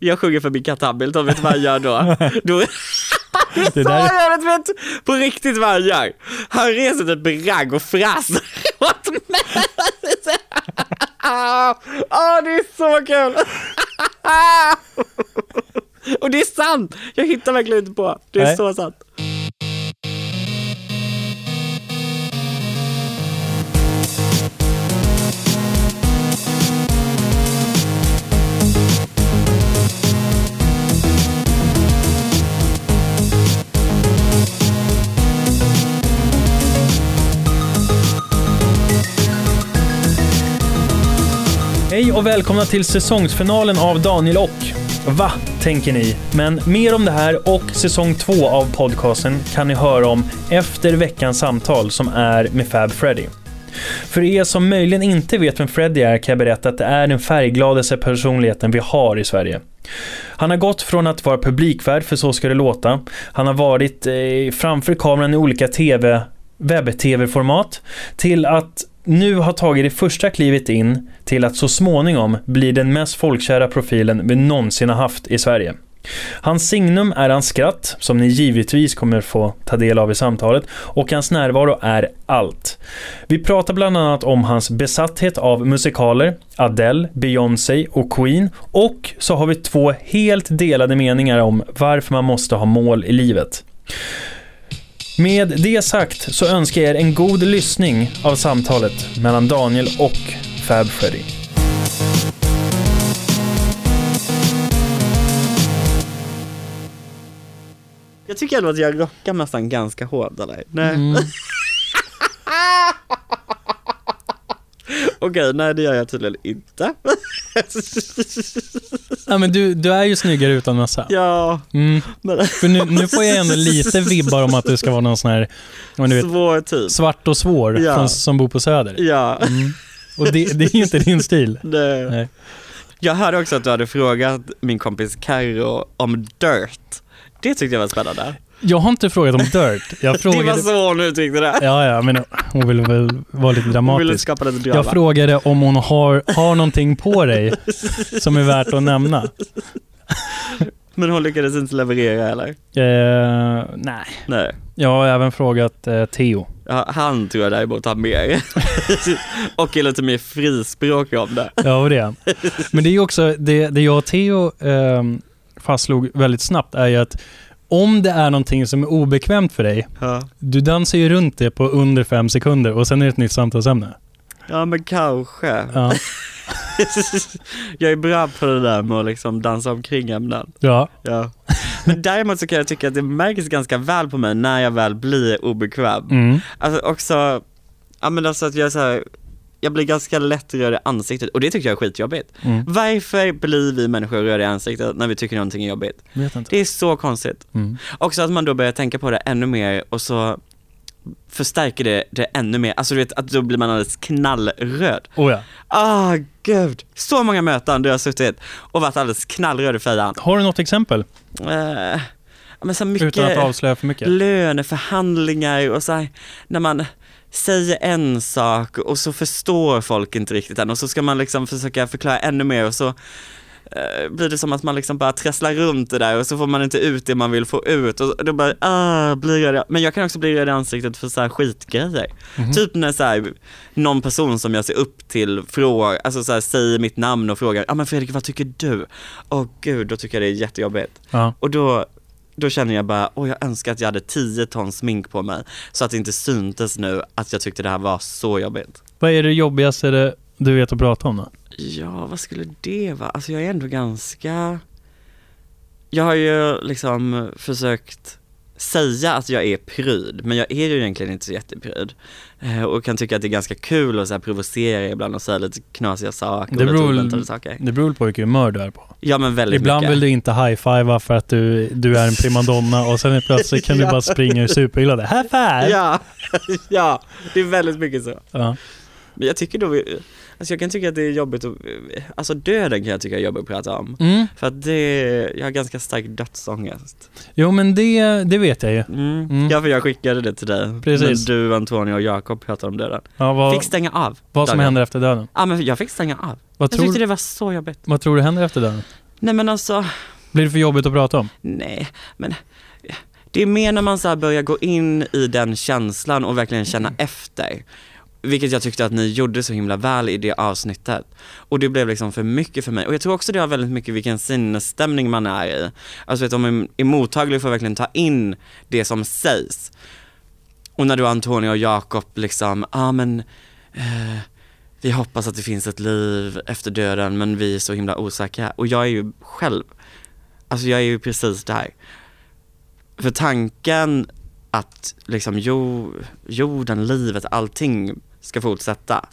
Jag sjunger för min katt Hamilton, vet du vad han gör då? då Det där, jag vet, på riktigt vad han gör. Han reser sig bragg och fräser åt mig. Åh, det är så kul! och det är sant! Jag hittar verkligen inte på. Det är Nej. så sant. Och välkomna till säsongsfinalen av Daniel och. Va, tänker ni? Men mer om det här och säsong två av podcasten kan ni höra om efter veckans samtal som är med Fab Freddy. För er som möjligen inte vet vem Freddy är kan jag berätta att det är den färggladaste personligheten vi har i Sverige. Han har gått från att vara publikvärd för Så ska det låta. Han har varit eh, framför kameran i olika TV, webb-tv-format till att nu har tagit det första klivet in till att så småningom bli den mest folkkära profilen vi någonsin har haft i Sverige. Hans signum är hans skratt, som ni givetvis kommer få ta del av i samtalet, och hans närvaro är allt. Vi pratar bland annat om hans besatthet av musikaler, Adele, Beyoncé och Queen, och så har vi två helt delade meningar om varför man måste ha mål i livet. Med det sagt så önskar jag er en god lyssning av samtalet mellan Daniel och Fab Freddy. Jag tycker ändå att jag rockar nästan ganska hårt eller? Nej. Mm. Okej, nej det gör jag tydligen inte. Ja, men du, du är ju snyggare utan mössa. ja, Mm. För nu, nu får jag ändå lite vibbar om att du ska vara någon sån här, men du vet, svår typ. svart och svår Ja. från, som bor på Söder. Ja, Mm. Och det, det är ju inte din stil. det. Nej. Jag hörde också att du hade frågat min kompis Karo om Dirt. Det tyckte jag var spännande. Jag har inte frågat om Dirt. Jag Det var frågade... så hon uttryckte det. Ja, ja, men hon vill väl vara lite Hon ville dramatisk. skapa lite drama. Jag frågade om hon har, har någonting på dig som är värt att nämna. Men hon lyckades inte leverera eller? Eh, nej, Nej. jag har även frågat eh, Theo. Ja, han tror jag däremot har mer. och är lite mer frispråkig om det. Ja, och det. Men det är också, det, det jag och Theo eh, fastslog väldigt snabbt är ju att om det är någonting som är obekvämt för dig, Ja, du dansar ju runt det på under fem sekunder och sen är det ett nytt samtalsämne. ja men kanske. Ja, jag är bra på det där med att liksom dansa omkring ämnen. ja. Ja. Men däremot så kan jag tycka att det märks ganska väl på mig när jag väl blir obekväm. Mm. Alltså också, ja men alltså att jag är så här, jag blir ganska lätt röd i ansiktet och det tycker jag är skitjobbigt. Mm. Varför blir vi människor röda i ansiktet när vi tycker någonting är jobbigt? Det är så konstigt. Mm. Också att man då börjar tänka på det ännu mer och så förstärker det, det ännu mer, alltså du vet att då blir man alldeles knallröd. Oh ja. Ah gud, så många möten där jag har suttit och varit alldeles knallröd i färjan. Har du något exempel? Eh, men så mycket Utan att avslöja för mycket? löneförhandlingar och så här, när man säger en sak och så förstår folk inte riktigt den och så ska man liksom försöka förklara ännu mer och så eh, blir det som att man liksom bara trasslar runt det där och så får man inte ut det man vill få ut och då bara, ah, blir i- Men jag kan också bli röd i ansiktet för så här skitgrejer. Mhm. Typ när så här, någon person som jag ser upp till frågar, alltså så här, säger mitt namn och frågar, ja ah, men Fredrik vad tycker du? Åh gud, då tycker jag det är jättejobbigt. Ja. Och då, då känner jag bara, åh jag önskar att jag hade 10 ton smink på mig så att det inte syntes nu att jag tyckte det här var så jobbigt. Vad är det jobbigaste du vet att prata om då? Ja, vad skulle det vara? Alltså jag är ändå ganska, jag har ju liksom försökt säga att jag är pryd, men jag är ju egentligen inte så jättepryd. Eh, och kan tycka att det är ganska kul att så här provocera ibland och säga lite knasiga saker och Det lite beror- oväntade saker. Det beror på vilket humör du är på. Ja men väldigt Ibland mycket. vill du inte high-fivea för att du, du är en primadonna och sen plötsligt kan du Ja. bara springa och superglad. High five! Ja, ja, det är väldigt mycket så. Ja. Men jag tycker då, vi- alltså jag kan tycka att det är jobbigt att, alltså döden kan jag tycka är jobbigt att prata om. Mm. För att det, jag har ganska stark dödsångest. Jo men det, det vet jag ju. Mm. Mm. Ja för jag skickade det till dig. Precis. När du, Antonija och Jakob pratade om döden. Ja, vad, Fick stänga av. vad som dagen. händer efter döden. Ja men jag fick stänga av. Vad Jag tyckte tror, det var så jobbigt. vad tror du händer efter döden? Nej men alltså, Blir det för jobbigt att prata om? nej, men det är mer när man så börjar gå in i den känslan och verkligen känna efter. Vilket jag tyckte att ni gjorde så himla väl i det avsnittet. Och det blev liksom för mycket för mig. Och jag tror också det har väldigt mycket vilken sinnesstämning man är i. Alltså vet, om man är mottaglig för att verkligen ta in det som sägs. Och när du Antonija och Jakob liksom, ja ah, men eh, vi hoppas att det finns ett liv efter döden men vi är så himla osäkra. Och jag är ju själv, alltså jag är ju precis där. För tanken att liksom jo, jorden, livet, allting ska fortsätta.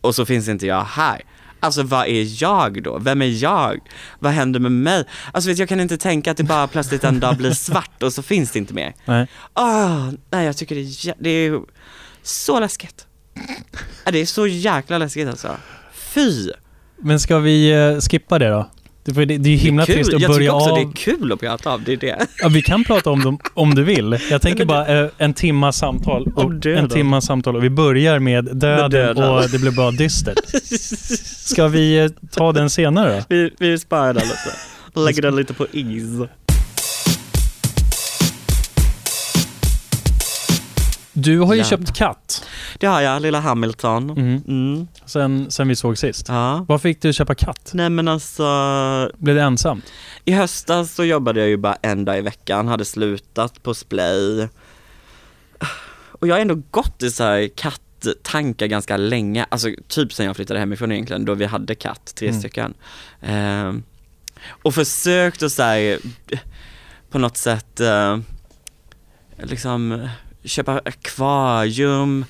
Och så finns inte jag här. Alltså vad är jag då? Vem är jag? Vad händer med mig? Alltså vet, jag kan inte tänka att det bara plötsligt en dag blir svart och så finns det inte mer. Nej. Ah, nej jag tycker det är, det är så läskigt. Det är så jäkla läskigt alltså. Fy! Men ska vi eh, skippa det då? Det, för det, det är ju himla kul. trist att jag börja tycker också av... det är kul att prata om, det är det. Ja, vi kan prata om dem om du vill. Jag tänker det- bara eh, en timmas samtal. Och en timmas samtal och vi börjar med döden, döden. och det blir bara dystert. Ska vi eh, ta den senare då? Vi, vi sparar den lite. Lägger den lite på is. Du har ju Ja. köpt katt Det har jag, lilla Hamilton. mm. Mm. sen, sen vi såg sist. Ja. Varför fick du köpa katt? Nej men alltså, Blev det ensamt? i höstas så jobbade jag ju bara en dag i veckan, hade slutat på Splay. Och jag har ändå gått i så här katt-tankar ganska länge, alltså typ sen jag flyttade hemifrån egentligen, då vi hade katt, tre Mm. stycken. Ehm, och försökt att så här, på något sätt, eh, liksom köpa akvarium,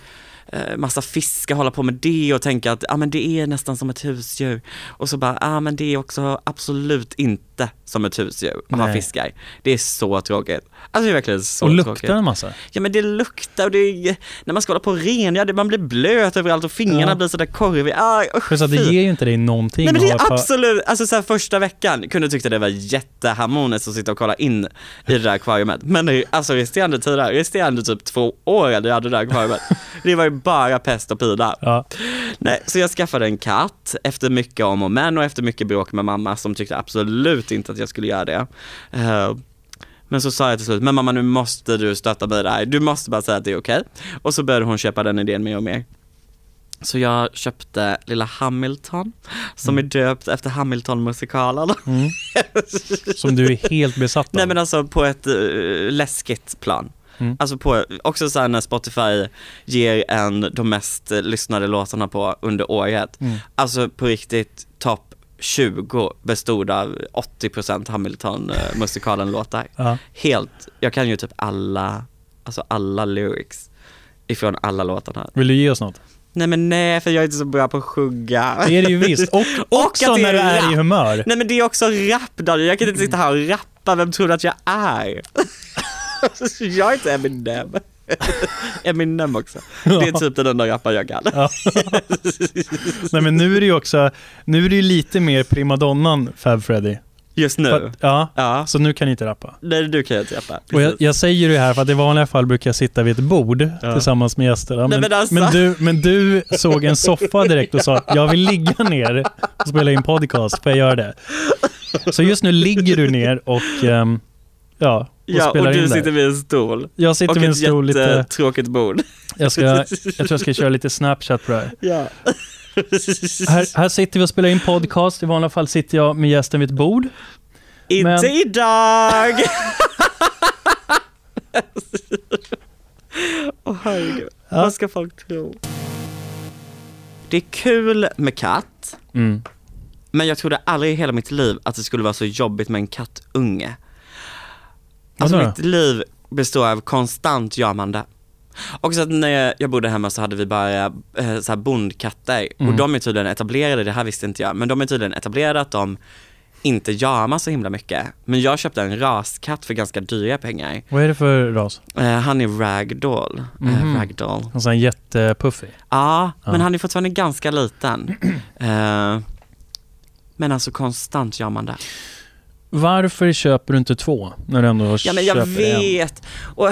eh, massa fiskar, hålla på med det och tänka att ah, men det är nästan som ett husdjur. Och så bara, ah, men det är också absolut inte som ett husdjur att ha Nej. fiskar. Det är så tråkigt. Alltså det är verkligen så och tråkigt. luktar en massa? Ja men det luktar och det är, när man ska hålla på och rengöra det, man blir blöt överallt och fingrarna Ja. blir sådär korviga. Ah, usch, så att det ger ju inte dig någonting Nej men det är absolut, alltså så här, första veckan kunde jag tycka det var jätteharmoniskt att sitta och kolla in i det där akvariet. Men alltså resterande tider, resterande typ två år jag hade det där akvariet, det var ju bara pest och pina. Ja. Nej, så jag skaffade en katt efter mycket om och men och efter mycket bråk med mamma som tyckte absolut inte att jag skulle göra det. Eh, men så sa jag till slut, men mamma nu måste du stötta mig här, du måste bara säga att det är okej. Och så började hon köpa den idén mer och mer. Så jag köpte lilla Hamilton, som är döpt efter Hamilton-musikalen. Mm. Som du är helt besatt av. Nej men alltså på ett uh, läskigt plan. Mm. Alltså på, också så när Spotify ger en de mest eh, lyssnade låtarna på under året. Mm. Alltså på riktigt, topp 20 bestod av 80% Hamilton-musikalen-låtar. Ja. Helt, jag kan ju typ alla, alltså alla lyrics ifrån alla låtarna. Vill du ge oss något? Nej men nej, för jag är inte så bra på att sjunga. Det är det ju visst. Och Och också när du är i humör. Nej men det är också rap Daniel, jag kan inte sitta här och rappa, vem tror du att jag är? jag är inte Eminem. Eminem också. Det är typ den enda rapparen jag kan. Ja. Nej men nu är det ju också, nu är det ju lite mer primadonnan Fab Freddy. Just För nu. att- Ja, Ja, så nu kan ni inte rappa. nej du kan jag inte rappa. Och jag, jag säger det här för att i vanliga fall brukar jag sitta vid ett bord Ja. tillsammans med gästerna. Men, men alltså- men, du, men du såg en soffa direkt och sa jag vill ligga ner och spela in podcast, får jag göra det? Så just nu ligger du ner och ehm, ja, och Ja, spelar och du in sitter vid en stol. Jag sitter Och vid en stol lite, jättetråkigt bord. jag, ska, jag tror jag ska köra lite Snapchat på det här. Ja. här. Här sitter vi och spelar in podcast, i vanliga fall sitter jag med gästen vid ett bord. Inte Men- idag! Åh herregud, Ja. vad ska folk tro? Det är kul med katt, Mm. men jag trodde aldrig i hela mitt liv att det skulle vara så jobbigt med en kattunge. Alltså Vadå då? mitt liv består av konstant jamande. Och så att när jag- bodde hemma så hade vi bara eh, så här bondkatter Mm. och de är tydligen etablerade, det här visste inte jag, men de är tydligen etablerade att de inte jamar så himla mycket. Men jag köpte en raskatt för ganska dyra pengar. Vad är det för ras? Eh, han är ragdoll. Mhm. Eh, ragdoll. En sån här jättepuffig. Ja, Ja. men han är fortfarande ganska liten. Eh, men alltså konstant jamande. Varför köper du inte två när du ändå Ja men jag köper en? vet. Och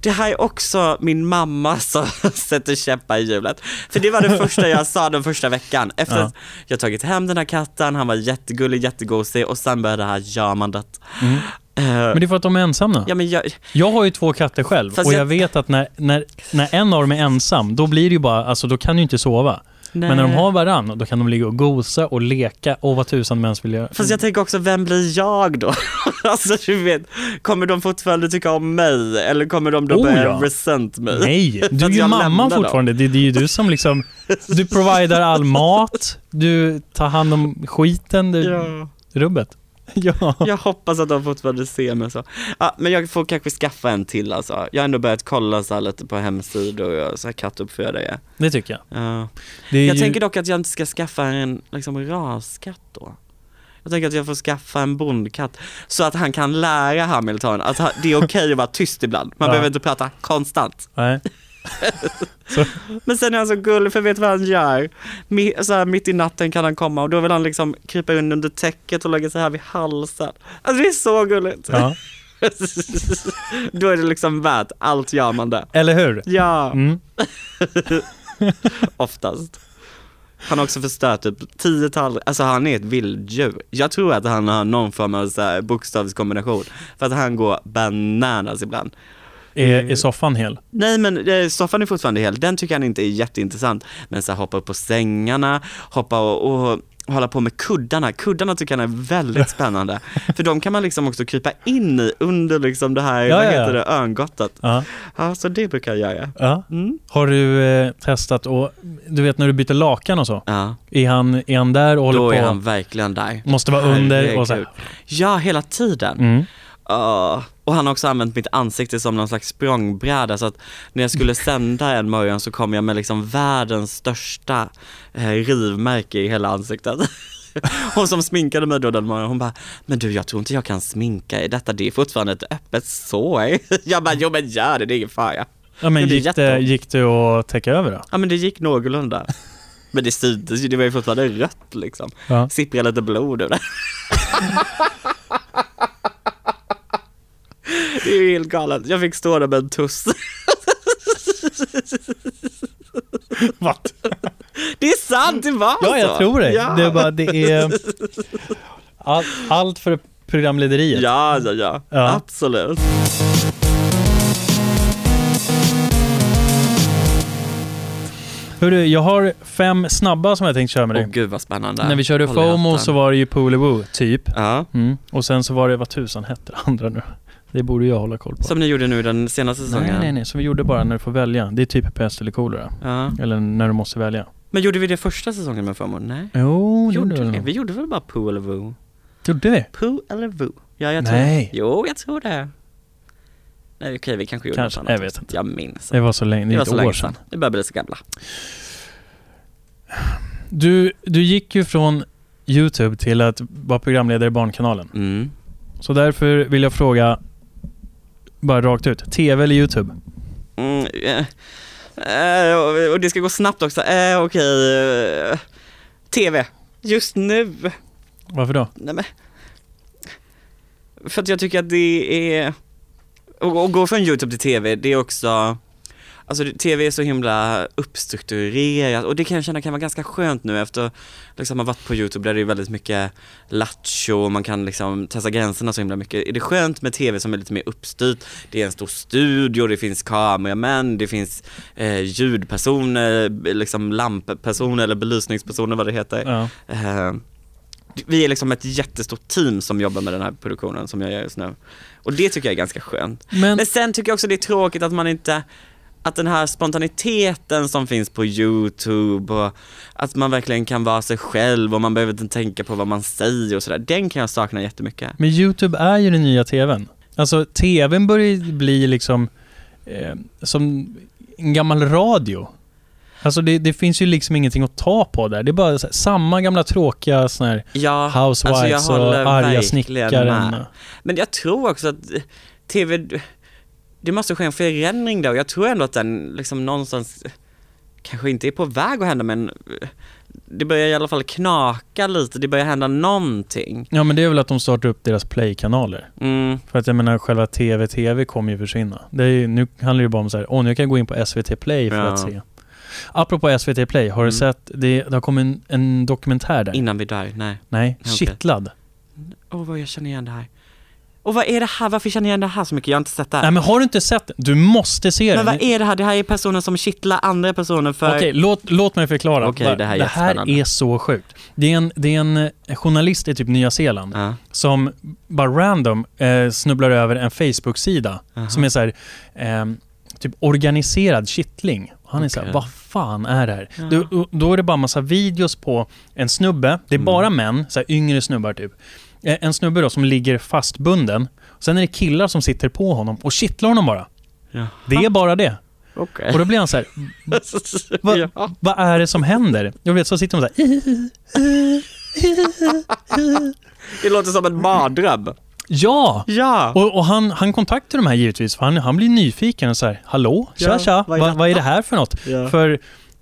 det här är också min mamma som sätter käppar i hjulet. För det var det första jag sa den första veckan. Efter Ja. att jag tagit hem den här katten, han var jättegullig, jättegosig och sen började det här gömandet. Mm. Eh, Men det är för att de är ensamma. ja, men jag, Jag har ju två katter själv och jag jag- vet att när, när, när en av dem är ensam, då blir det ju bara, alltså då kan du inte sova. Men när de nej. har varann, då kan de ligga och gosa och leka och vad tusan de ens vill göra. Fast jag tänker också, vem blir jag då? alltså du vet, kommer de fortfarande tycka om mig eller kommer de då Oh, börja ja. resent mig? Nej, du är ju mamman dem. fortfarande. Det, det är ju du som liksom, du providar all mat, du tar hand om skiten, du, Ja. rubbet. Ja. Jag hoppas att de fortfarande ser mig så. Ja, men jag får kanske skaffa en till alltså. Jag har ändå börjat kolla så lite på hemsidor och så här kattuppfödare. Det tycker jag. Ja. Det Jag ju, tänker dock att jag inte ska skaffa en liksom raskatt då. Jag tänker att jag får skaffa en bondkatt så att han kan lära Hamilton att det är okej att vara tyst ibland. Man Ja. behöver inte prata konstant. Nej. Men sen är han så gullig för vet du vad han gör? Så här, mitt i natten kan han komma och då vill han liksom krypa in under täcket och lägga sig här vid halsen. Alltså det är så gulligt. Ja. då är det liksom värt allt gör man det. Eller hur? Ja, Mm. oftast. Han har också förstört typ tiotal, alltså han är ett vilddjur. Jag tror att han har någon form av så bokstavskombination. För att han går bananas ibland. Är, är soffan hel? Nej men eh, soffan är fortfarande hel, den tycker han inte är jätteintressant. Men så här, hoppa upp på sängarna, hoppa och, och hålla på med kuddarna. Kuddarna tycker han är väldigt spännande. För de kan man liksom också krypa in i under liksom det här, Ja, vad ja, heter ja. det, örngottet. Ja. Ja, så det brukar jag göra. ja. Mm. Har du eh, testat och du vet när du byter lakan och så? Ja, Är han, är han där och håller då på? är han verkligen där. Måste vara under och så här. Ja, hela tiden. Mm. Ja, och han har också använt mitt ansikte som någon slags språngbräda så att när jag skulle sända en morgon så kom jag med liksom världens största eh, rivmärke i hela ansiktet. Hon som sminkade mig då den morgonen, hon bara, men du jag tror inte jag kan sminka i detta, det är fortfarande ett öppet sår. Jag bara, jo men gör det, det är ingen fara. Ja, men Det blir gick det, gick det att täcka över då? Ja men det gick någorlunda. Men det syntes ju, det var ju fortfarande rött liksom. Ja. Sipprade lite blod ur det. Det är ju helt galet. Jag fick stå där med en tuss. What? Det är sant, det var Ja, jag så. tror det. Ja. Det är bara, det är... All, allt för programlederiet. Ja, ja, ja, Ja. Absolut. Hörru, jag har fem snabba som jag tänkte köra med Åh dig. gud vad spännande. När vi körde FOMO så var det ju Poolaboo, typ. Ja, Mm. Och sen så var det, vad tusan hette det andra nu? Det borde jag hålla koll på. som ni gjorde nu den senaste säsongen. nej, nej, nej. Så vi gjorde bara när du får välja. Det är typ pest eller kolera. Ja. Eller när du måste välja. Men gjorde vi det första säsongen med FOMO? Nej. Jo, det Gjorde vi? vi. vi gjorde väl bara Poo eller Voo? Gjorde vi? Poo eller Voo? Ja, jag tror Nej. Jo, jag tror det. Nej, okej, vi kanske gjorde Kanske, något annat. jag vet inte. Jag minns Det var så länge, det Det är var ett så år sedan. Vi börjar bli så gamla. Du, du gick ju från YouTube till att vara programledare i Barnkanalen. Mm. Så därför vill jag fråga, bara rakt ut, TV eller YouTube? Mm, eh, eh, och- och det ska gå snabbt också. Eh, okej. eh, TV. Just nu. Varför då? Nej men. För att jag tycker att det är, och gå från YouTube till TV, det är också, alltså TV är så himla uppstrukturerat och det kan jag känna kan vara ganska skönt nu efter, liksom ha varit på YouTube där det är väldigt mycket lattjo och man kan liksom testa gränserna så himla mycket. Är det skönt med TV som är lite mer uppstyrt? Det är en stor studio, det finns kameramän, det finns eh, ljudpersoner, liksom lamppersoner eller belysningspersoner vad det heter. Ja. Eh, vi är liksom ett jättestort team som jobbar med den här produktionen som jag gör just nu. Och det tycker jag är ganska skönt. Men, Men sen tycker jag också det är tråkigt att man inte, att den här spontaniteten som finns på YouTube och att man verkligen kan vara sig själv och man behöver inte tänka på vad man säger och sådär. Den kan jag sakna jättemycket. men YouTube är ju den nya TVn. Alltså TVn börjar bli liksom eh, som en gammal radio. Alltså det, det finns ju liksom ingenting att ta på där. Det är bara här, samma gamla tråkiga sån här Ja, Housewives alltså och arga snickaren. med. Men jag tror också att eh, TV, det måste ske en förändring och jag tror ändå att den liksom någonstans kanske inte är på väg att hända men eh, det börjar i alla fall knaka lite, det börjar hända någonting. Ja men det är väl att de startar upp deras play-kanaler. Mm, För att jag menar själva TV-TV kommer ju försvinna. Det är, ju- nu handlar det ju bara om så här, åh nu kan jag gå in på SVT Play för Ja. att se. Apropå SVT Play, har Mm. du sett, det, det har kommit en, en dokumentär där. innan vi dör, nej. Nej, Okej. Kittlad. Åh vad jag känner igen det här. Och vad är det här? Varför känner jag igen det här så mycket? Jag har inte sett det här. Nej men har du inte sett den? Du måste se Men den. vad är det här? Det här är personer som kittlar andra personer för... Okej, låt, låt mig förklara. Okej, Va- det här är det här är så sjukt. Det är en, det är en eh, journalist i typ Nya Zeeland Ja. som bara random eh, snubblar över en Facebook-sida Aha. som är så här, ehm, typ organiserad kittling. Han är så här, Okej. vad fan är det här? Ja. Då, då är det bara massa videos på en snubbe, det är Mm. bara män, så här yngre snubbar typ. Eh, En snubbe då som ligger fastbunden. Sen är det killar som sitter på honom och kittlar honom bara. Ja. Det är bara det. Okej. Och då blir han så här, Va- ja. vad är det som händer? Jag vet, så sitter de så här. Det låter som en mardröm. Ja! Ja! Och, och han, han kontaktar de här givetvis, för han, han blir nyfiken och så här, hallå, tja Ja, tja, vad vad är är, vad är det här för något? Ja. För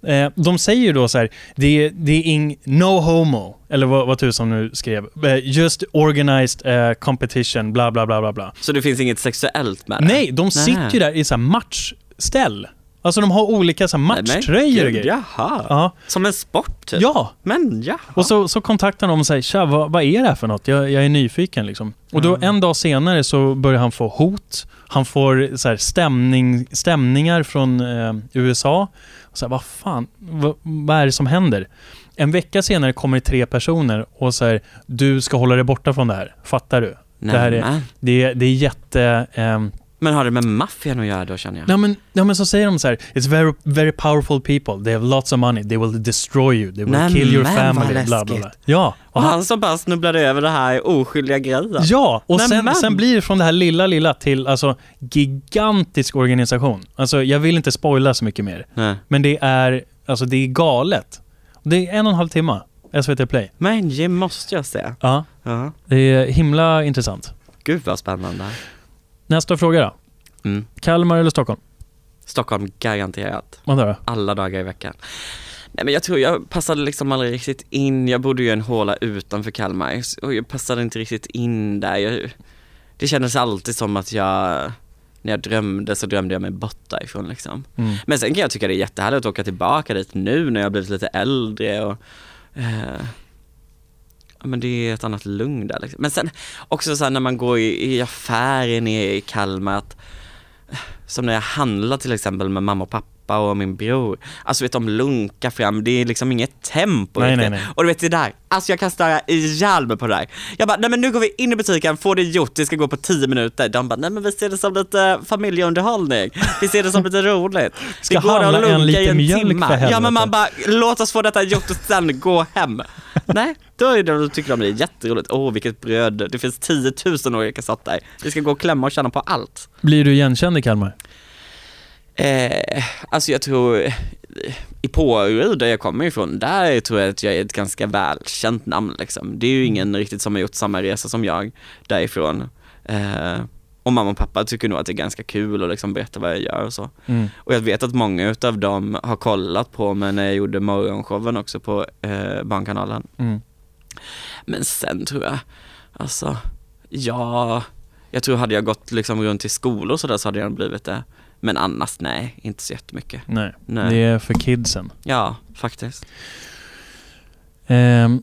eh, de säger ju då så här, det, är- det är ing, no homo, eller vad, vad tusan nu skrev, eh, just organized eh, competition, bla bla bla bla bla. Så det finns inget sexuellt med det? Nej, de sitter ju där i så här matchställ. Alltså de har olika så här matchtröjor och grejer. Jaha. Ja, Som en sport typ? ja. Men ja. Och så, så kontaktar de och säger tja, vad, vad är det här för något? Jag, jag är nyfiken liksom. Och då Mm. en dag senare så börjar han få hot. Han får så här, stämning, stämningar från eh, USA. Och så här, vad fan, vad, vad är det som händer? En vecka senare kommer det tre personer och säger du ska hålla dig borta från det här. Fattar du? Nej, det här är-. Det, är- det är jätte... ehm, men har det med maffian att göra då känner jag? Ja men, ja men så säger de så här, It's very, very powerful people, they have lots of money, they will destroy you, they will Nej, kill your men vad family, bla bla bla. läskigt. Ja, Och han som bara snubblade över det här oskyldiga grejen. Ja, och Nej, sen, men. sen blir det från det här lilla, lilla till alltså gigantisk organisation. Alltså jag vill inte spoila så mycket mer, Nej. men det är, alltså det är galet. Det är en och en halv timme, SVT Play. Men det måste jag se. Ja, Ja. det är himla intressant. Gud vad spännande. Nästa fråga då. Mm. Kalmar eller Stockholm? Stockholm garanterat. Då? Alla dagar i veckan. Nej men jag tror jag passade liksom aldrig riktigt in. Jag bodde ju i en håla utanför Kalmar och jag passade inte riktigt in där. Jag, det kändes alltid som att jag, när jag drömde så drömde jag mig bort därifrån liksom. Mm. Men sen kan jag tycka det är jättehärligt att åka tillbaka dit nu när jag blivit lite äldre och eh, men det är ett annat lugn där liksom. Men sen också så här när man går i, i affärer nere i Kalmar att, som när jag handlar till exempel med mamma och pappa och min bror. Alltså vet de lunkar fram, det är liksom inget tempo Nej, nej, nej. Och du vet det där, alltså jag kan störa ihjäl mig på det där. Jag bara, nej men nu går vi in i butiken, får det gjort, det ska gå på 10 minuter. De bara, nej men vi ser det som lite familjeunderhållning. Vi ser det som lite roligt. Ska det går att handla en lunka liter i en timme. Ja men man bara, låt oss få detta gjort och sen gå hem. nej, då, är det, då tycker de det är jätteroligt. Åh vilket bröd, det finns 10 000 olika sorter. Vi ska gå och klämma och känna på allt. Blir du igenkänd i Kalmar? Eh, alltså jag tror, i Påryd där jag kommer ifrån, där tror jag att jag är ett ganska välkänt namn liksom. Det är ju ingen riktigt som har gjort samma resa som jag därifrån. Eh, och mamma och pappa tycker nog att det är ganska kul att liksom berätta vad jag gör och så. Mm. Och jag vet att många utav dem har kollat på mig när jag gjorde morgonshowen också på eh, Barnkanalen. Mm. Men sen tror jag, alltså, ja, jag tror hade jag gått liksom runt i skolor och sådär så hade jag blivit det. Men annars nej, inte så jättemycket. Nej. Nej. det är för kidsen. Ja, faktiskt. Ehm,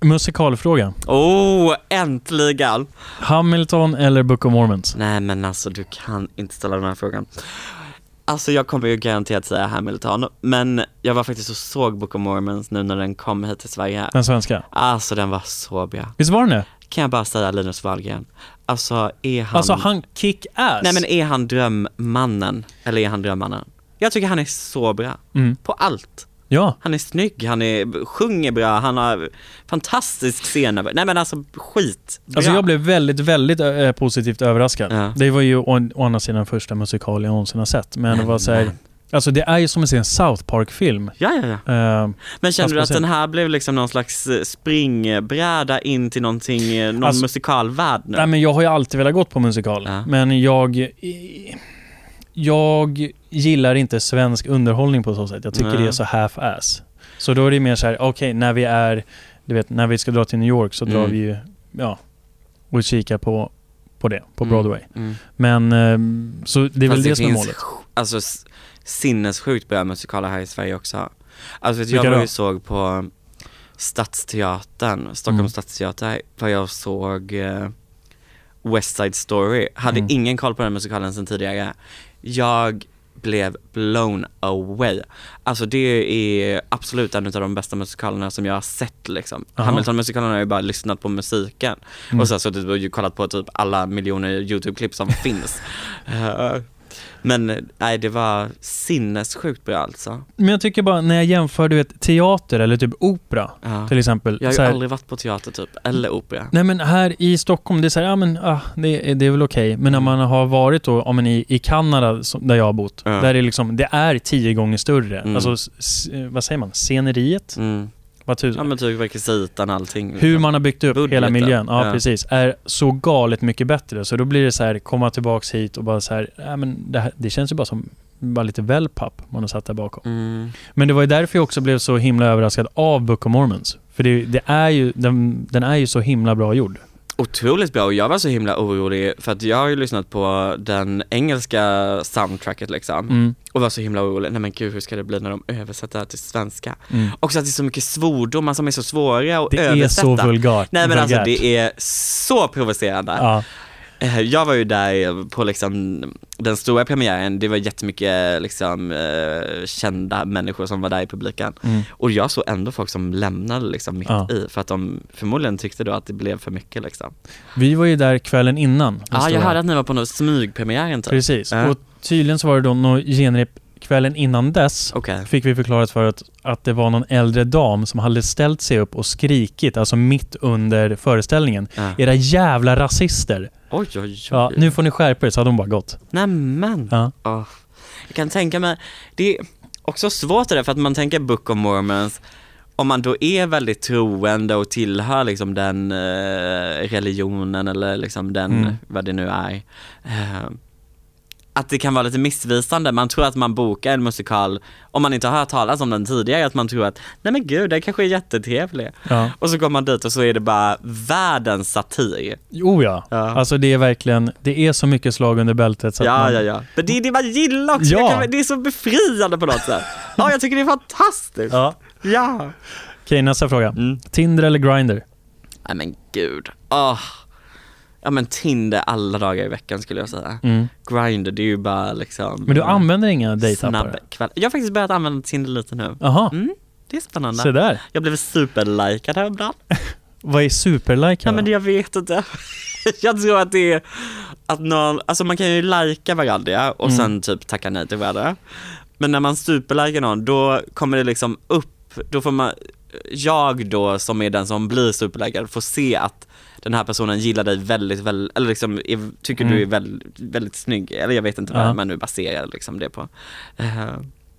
musikalfråga. Oh, äntligen! Hamilton eller Book of Mormons? Nej men alltså du kan inte ställa den här frågan. Alltså jag kommer ju garanterat säga Hamilton, men jag var faktiskt och såg Book of Mormons nu när den kom hit till Sverige. Den svenska? Alltså den var så bra. Visst var den det? Kan jag bara säga Linus Wahlgren. Alltså är han... Alltså han kick-ass. Nej men är han drömmannen? Eller är han drömmannen? Jag tycker han är så bra. Mm. På allt. Ja. Han är snygg, han är, sjunger bra, han har fantastisk scen. Nej men alltså skit. Bra. Alltså jag blev väldigt, väldigt eh, positivt överraskad. Ja. Det var ju å, å andra sidan första musikal jag någonsin har sett. Men det var så här, Alltså det är ju som att se en South Park-film. Ja, ja, ja. Eh, Men känner du att den här blev liksom någon slags eh, springbräda in till någonting, eh, någon Alltså- musikalvärld nu? nej men jag har ju alltid velat gått på musikal. Ja. Men jag... Jag gillar inte svensk underhållning på så sätt. Jag tycker Nej. det är så half-ass. Så då är det mer så här, okej, när vi är, du vet, när vi ska dra till New York så drar Mm. vi ju, ja, och kikar på, på det, på Mm, Broadway. Mm. Men, ehm, så det är väl Fast det som är målet. Alltså sinnessjukt bra musikaler här i Sverige också. Alltså jag var ju såg på Stadsteatern, Stockholms Mm. stadsteater, var jag såg eh, West Side Story. Hade Mm. ingen koll på den musikalen sedan tidigare. Jag blev blown away. Alltså det är absolut en av de bästa musikalerna som jag har sett liksom. Hamilton-musikalen har jag ju bara lyssnat på musiken Mm. och så har jag suttit och kollat på typ alla miljoner YouTube-klipp som finns. Eh, Men nej, det var sinnessjukt bra alltså. Men jag tycker bara, när jag jämför, du vet, teater eller typ opera, Ja. till exempel. Jag har ju här- aldrig varit på teater typ, eller opera. Nej men här i Stockholm, det är så här, ja men ah, det, är- det är väl okej. Men när Mm. man har varit då, om man i, i Kanada, som- där jag har bott, Ja. där är liksom, det är tio gånger större. Mm. Alltså, vad säger man? Sceneriet? Mm. Vad tusan? Ja men typ rekvisitan allting. Hur man har byggt upp Budgeten. hela miljön, ja, Ja. precis, är så galet mycket bättre. Så då blir det så här, komma tillbaks hit och bara så här, ja men det, här, det känns ju bara som bara lite wellpapp man har satt där bakom. Mm. Men det var ju därför jag också blev så himla överraskad av Book of Mormons. För det, det är ju, den, den är ju så himla bra gjord. Otroligt bra och jag var så himla orolig för att jag har ju lyssnat på den engelska soundtracket liksom Mm. och var så himla orolig, nej men gud hur ska det bli när de översätter det här till svenska? Mm. Också att det är så mycket svordomar som är så svåra att Det är översätta. så vulgärt. Nej men alltså vulgärt. det är så provocerande. Ja. Eh, Jag var ju där på liksom den stora premiären, det var jättemycket liksom eh, kända människor som var där i publiken. Mm. Och jag såg ändå folk som lämnade liksom mitt Ja. i för att de förmodligen tyckte då att det blev för mycket liksom. Vi var ju där kvällen innan. Ja, jag hörde att ni var på någon smygpremiären typ. Precis. Ja. Och tydligen så var det då något genrep kvällen innan dess. Okej. Fick vi förklarat för att, att det var någon äldre dam som hade ställt sig upp och skrikit, alltså mitt under föreställningen. Ja. Era jävla rasister! Oj oj oj. Ja, nu får ni skärpa er, så hade de bara gått. Nämen. Ja. Åh. Jag kan tänka mig, det är också svårt det där för att man tänker Book of Mormons, om man då är väldigt troende och tillhör liksom den eh, religionen eller liksom den, Mm. vad det nu är. Eh, att det kan vara lite missvisande, man tror att man bokar en musikal, om man inte har hört talas om den tidigare, att man tror att nej men gud, den kanske är jättetrevlig. Ja. Och så kommer man dit och så är det bara världens satir. Jo ja. Ja. Alltså det är verkligen, det är så mycket slag under bältet så Ja, man, ja, ja. Men det är det man gillar också. Ja. Kan- Det är så befriande på något sätt. Ja, jag tycker det är fantastiskt. Ja. Ja. Okej, nästa fråga. Mm. Tinder eller Grindr? Nej men gud. Åh. Ja men Tinder alla dagar i veckan skulle jag säga. Mm. Grindr, det är ju bara liksom Men du använder inga dejtappar? Jag har faktiskt börjat använda Tinder lite nu. Jaha, Mm, det är spännande. se där. Jag blev superlikad häromdagen. Vad är superlike Ja men jag vet inte. jag tror att det är att någon, alltså man kan ju lajka varandra och Mm. sen typ tacka nej till varandra. Men när man superlikar någon, då kommer det liksom upp, då får man, jag då som är den som blir superlikad får se att den här personen gillar dig väldigt, väldigt, eller liksom är, tycker du är Mm. väldigt, väldigt snygg, eller jag vet inte Ja. vad man nu baserar liksom det på. Eh,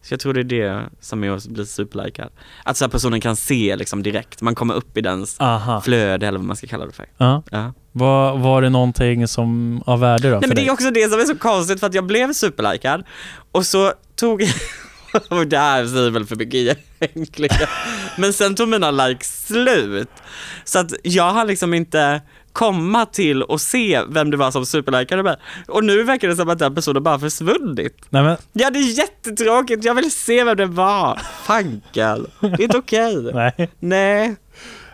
så jag tror det är det som är att bli superlikad. Att så personen kan se liksom direkt, man kommer upp i dens Aha. flöde eller vad man ska kalla det för. Ja. Ja. Var, var det någonting som av värde då Nej men det dig? är också det som är så konstigt för att jag blev superlikad och så tog och det här säger väl för mycket egentligen. Men sen tog mina likes slut. Så att jag har liksom inte komma till och se vem det var som superlikade mig. Och nu verkar det som att den personen bara försvunnit. Nej men, Ja det är jättetråkigt, jag vill se vem det var. Fankel, det är inte okej. nej. Nej.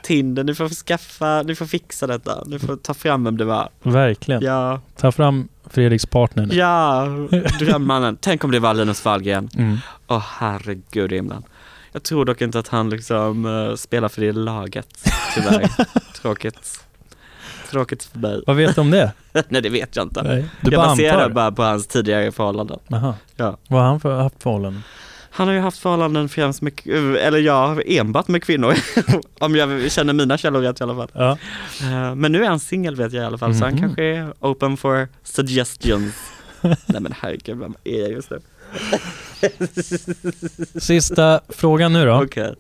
Tinder, ni får skaffa, ni får fixa detta. Ni får ta fram vem det var. Verkligen. Ja. Ta fram Fredriks partner. nu. Ja, drömmannen. Tänk om det var Linus Wahlgren. Mm. Åh herregud i himlen. Jag tror dock inte att han liksom eh, spelar för det laget, tyvärr. Tråkigt. Tråkigt för mig. Vad vet du om det? Nej det vet jag inte. Nej. Du jag bara baserar antar? bara på hans tidigare förhållanden. Jaha. Ja. Vad har han för, haft förhållanden? Han har ju haft förhållanden främst med, eller ja, enbart med kvinnor. Om jag känner mina källor rätt i alla fall. Ja. Eh, Men nu är han singel vet jag i alla fall, så han Mhm. kanske är open for suggestions. Nej men herregud, vem är jag just nu? Sista frågan nu då. Okej.